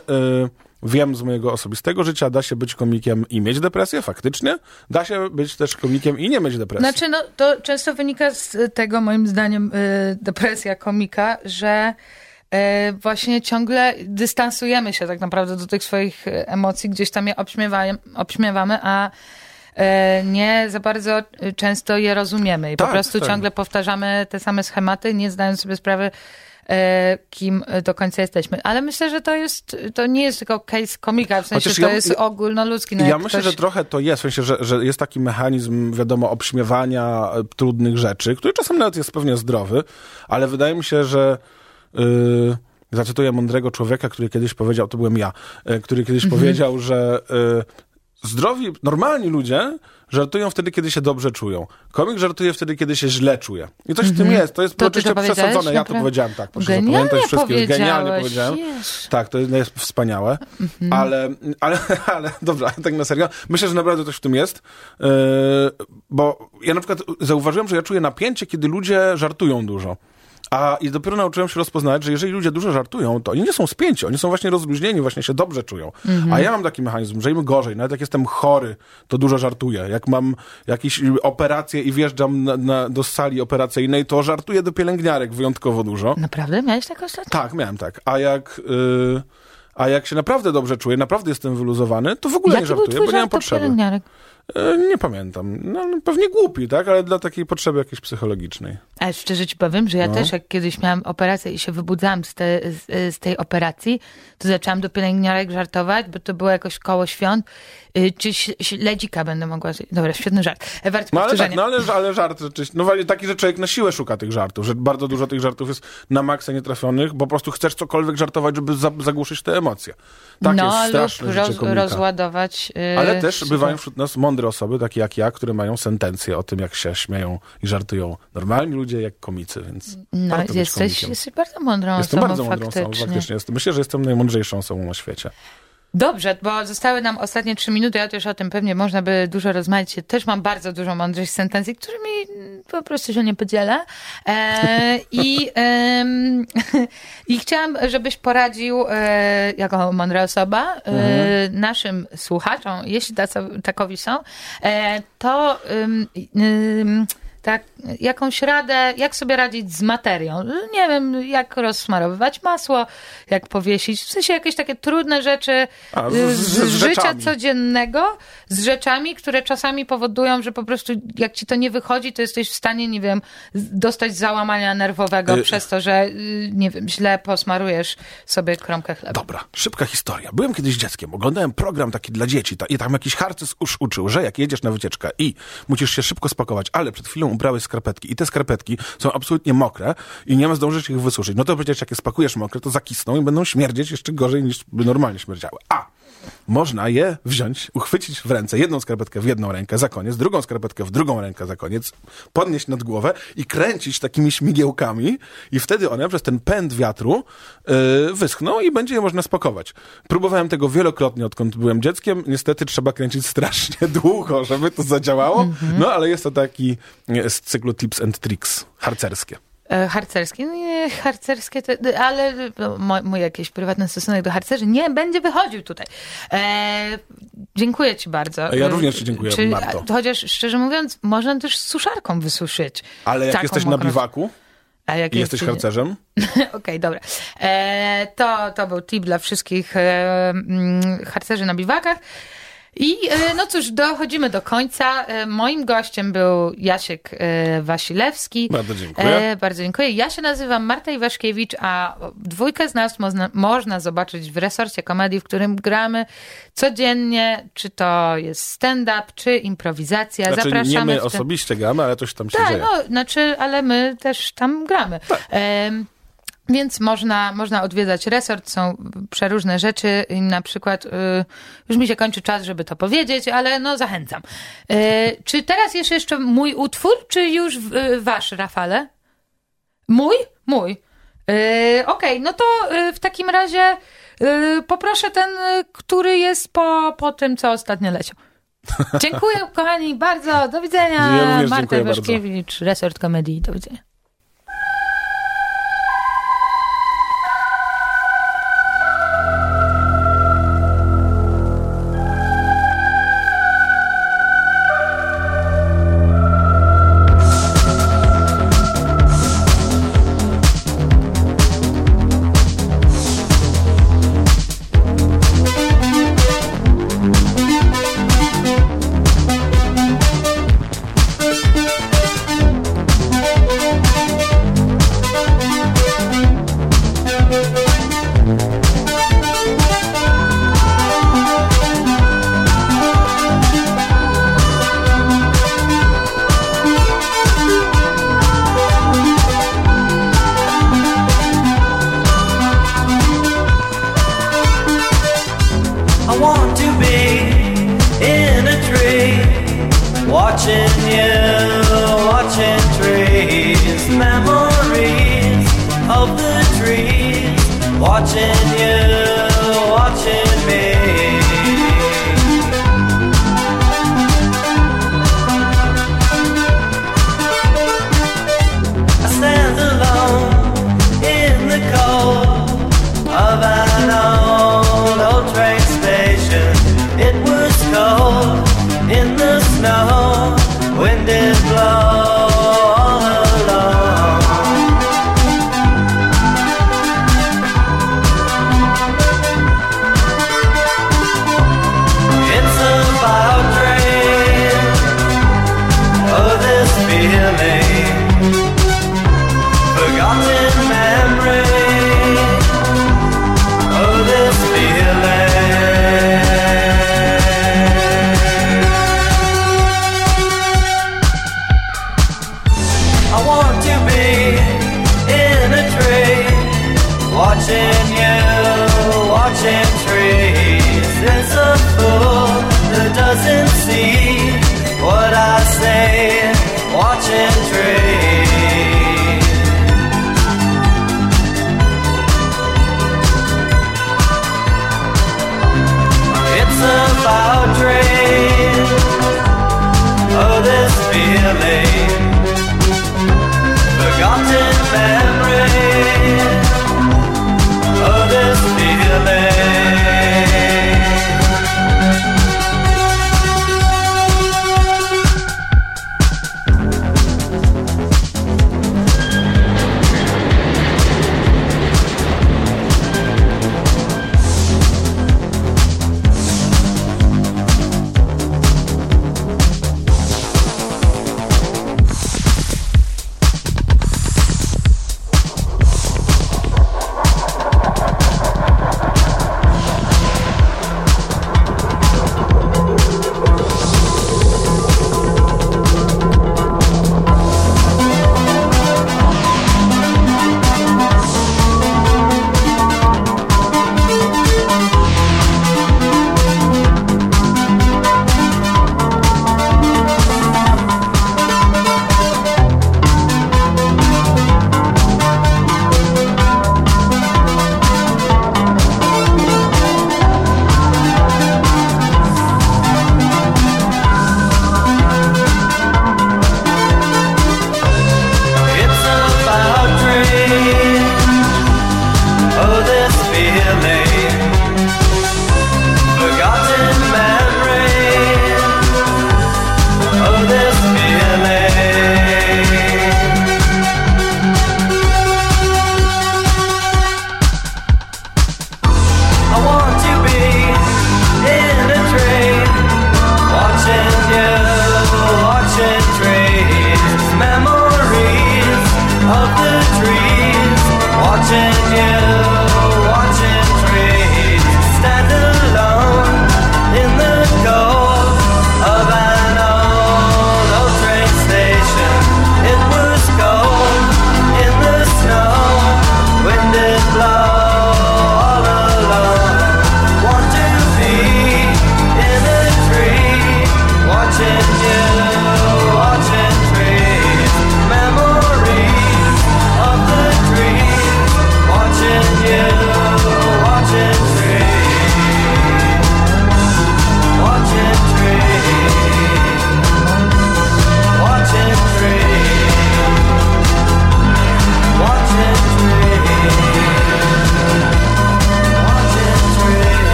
wiem z mojego osobistego życia, da się być komikiem i mieć depresję, faktycznie. Da się być też komikiem i nie mieć depresji. Znaczy, no, to często wynika z tego, moim zdaniem, y, depresja komika, że y, właśnie ciągle dystansujemy się tak naprawdę do tych swoich y, emocji, gdzieś tam je obśmiewajem- obśmiewamy, a y, nie za bardzo y, często je rozumiemy i po Tak, prostu tak. ciągle powtarzamy te same schematy, nie zdając sobie sprawy, y, kim do końca jesteśmy. Ale myślę, że to jest, to nie jest tylko case komika, w sensie Chociaż to ja- jest ogólnoludzki. No Ja myślę, ktoś- że trochę to jest, w sensie, że, że jest taki mechanizm, wiadomo, obśmiewania e, trudnych rzeczy, który czasem nawet jest pewnie zdrowy, ale wydaje mi się, że yy, zacytuję mądrego człowieka, który kiedyś powiedział, to byłem ja, e, który kiedyś powiedział, że zdrowi, normalni ludzie żartują wtedy, kiedy się dobrze czują. Komik żartuje wtedy, kiedy się źle czuje. I coś w tym jest. To jest Mhm. To oczywiście przesadzone. Ja to powiedziałem tak. Proszę Genialnie zapamiętać wszystkie. Genialnie powiedziałem. Tak, to jest wspaniałe. Mhm. Ale, ale, ale ale tak na serio. Myślę, że naprawdę coś w tym jest. Yy, bo ja na przykład zauważyłem, że ja czuję napięcie, kiedy ludzie żartują dużo. A i dopiero nauczyłem się rozpoznać, że jeżeli ludzie dużo żartują, to oni nie są spięci, oni są właśnie rozluźnieni, właśnie się dobrze czują. A ja mam taki mechanizm, że im gorzej, nawet jak jestem chory, to dużo żartuję. Jak mam jakieś operacje i wjeżdżam na, na, do sali operacyjnej, to żartuję do pielęgniarek wyjątkowo dużo. Naprawdę? Miałeś tak ostatnio? Tak, miałem tak. A jak, y, a jak się naprawdę dobrze czuję, naprawdę jestem wyluzowany, to w ogóle nie Jaki był żartuję, bo nie mam potrzeby. pielęgniarek? E, Nie pamiętam. No, no, pewnie głupi, tak? Ale dla takiej potrzeby jakiejś psychologicznej. Ale szczerze ci powiem, że ja No. też jak kiedyś miałam operację i się wybudzałam z, te, z, z tej operacji, to zaczęłam do pielęgniarek żartować, bo to było jakoś koło świąt. Y, Czy śledzika będę mogła... Dobra, świetny żart. E, Wart No ale tak, no ale, ale żart rzeczywiście. No właśnie taki, że człowiek na siłę szuka tych żartów, że bardzo dużo tych żartów jest na maksa nietrafionych, bo po prostu chcesz cokolwiek żartować, żeby za, zagłuszyć te emocje. Tak no, jest straszne lub roz, rozładować... y, Ale też bywają wśród nas mądre osoby, takie jak ja, które mają sentencje o tym, jak się śmieją i żartują normalni ludzie, jak komicy, więc No, jesteś, jesteś bardzo mądrą Jestem osobą bardzo mądrą osobą, faktycznie. faktycznie. Jestem. Myślę, że jestem najmądrzejszą osobą na świecie. Dobrze, bo zostały nam ostatnie trzy minuty, ja też o tym pewnie można by dużo rozmawiać. Też mam bardzo dużo mądrych sentencji, którymi po prostu się nie podzielę. E, i, em, I chciałam, żebyś poradził e, jako mądra osoba e, naszym słuchaczom, jeśli tacy, takowi są, e, to tak, jakąś radę, jak sobie radzić z materią. Nie wiem, jak rozsmarowywać masło, jak powiesić, w sensie jakieś takie trudne rzeczy A, z- y, z- z, z życia codziennego, z rzeczami, które czasami powodują, że po prostu jak ci to nie wychodzi, to jesteś w stanie, nie wiem, dostać załamania nerwowego Y- przez to, że, y, nie wiem, źle posmarujesz sobie kromkę chleba. Dobra, szybka historia. Byłem kiedyś dzieckiem, oglądałem program taki dla dzieci ta, i tam jakiś harcerz już uczył, że jak jedziesz na wycieczkę i musisz się szybko spakować, ale przed chwilą ubrałeś skarpetki i te skarpetki są absolutnie mokre i nie ma zdążyć ich wysuszyć, no to przecież jak je spakujesz mokre, to zakisną i będą śmierdzieć jeszcze gorzej niż by normalnie śmierdziały. A! Można je wziąć, uchwycić w ręce, jedną skarpetkę w jedną rękę za koniec, drugą skarpetkę w drugą rękę za koniec, podnieść nad głowę i kręcić takimi śmigiełkami i wtedy one przez ten pęd wiatru yy, wyschną i będzie je można spakować. Próbowałem tego wielokrotnie, odkąd byłem dzieckiem. Niestety trzeba kręcić strasznie długo, żeby to zadziałało, no ale jest to taki nie, z cyklu tips and tricks harcerskie. E, Harcerskie? No nie, harcerskie, to, ale no, mój jakiś prywatny stosunek do harcerzy nie będzie wychodził tutaj. E, dziękuję ci bardzo. Ja również ci dziękuję, Czy, Marto. Chociaż szczerze mówiąc, można też z suszarką wysuszyć. Ale jak jesteś na mokrą- biwaku A jak i jesteś jest- harcerzem, Okej, dobra. E, to, to był tip dla wszystkich e, mm, harcerzy na biwakach. I e, no cóż, dochodzimy do końca. E, moim gościem był Jasiek e, Wasilewski. Bardzo dziękuję. Bardzo dziękuję. Ja się nazywam Marta Iwaszkiewicz, a dwójkę z nas można, można zobaczyć w resorcie komedii, w którym gramy codziennie, czy to jest stand-up, czy improwizacja. znaczy Zapraszamy nie my osobiście gramy, ale coś tam się tak, dzieje. no, znaczy, ale my też tam gramy. Em, więc można, można odwiedzać resort, są przeróżne rzeczy na przykład, y, już mi się kończy czas, żeby to powiedzieć, ale no zachęcam. Y, czy teraz jest jeszcze mój utwór, czy już y, wasz, Rafale? Mój? Mój. Okej, no to w takim razie poproszę ten, który jest po, po tym, co ostatnio leciał. Dziękuję, kochani, bardzo. Do widzenia. Ja Marta. Waszkiewicz, Resort Komedii. Do widzenia.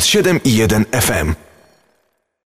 97,1 FM.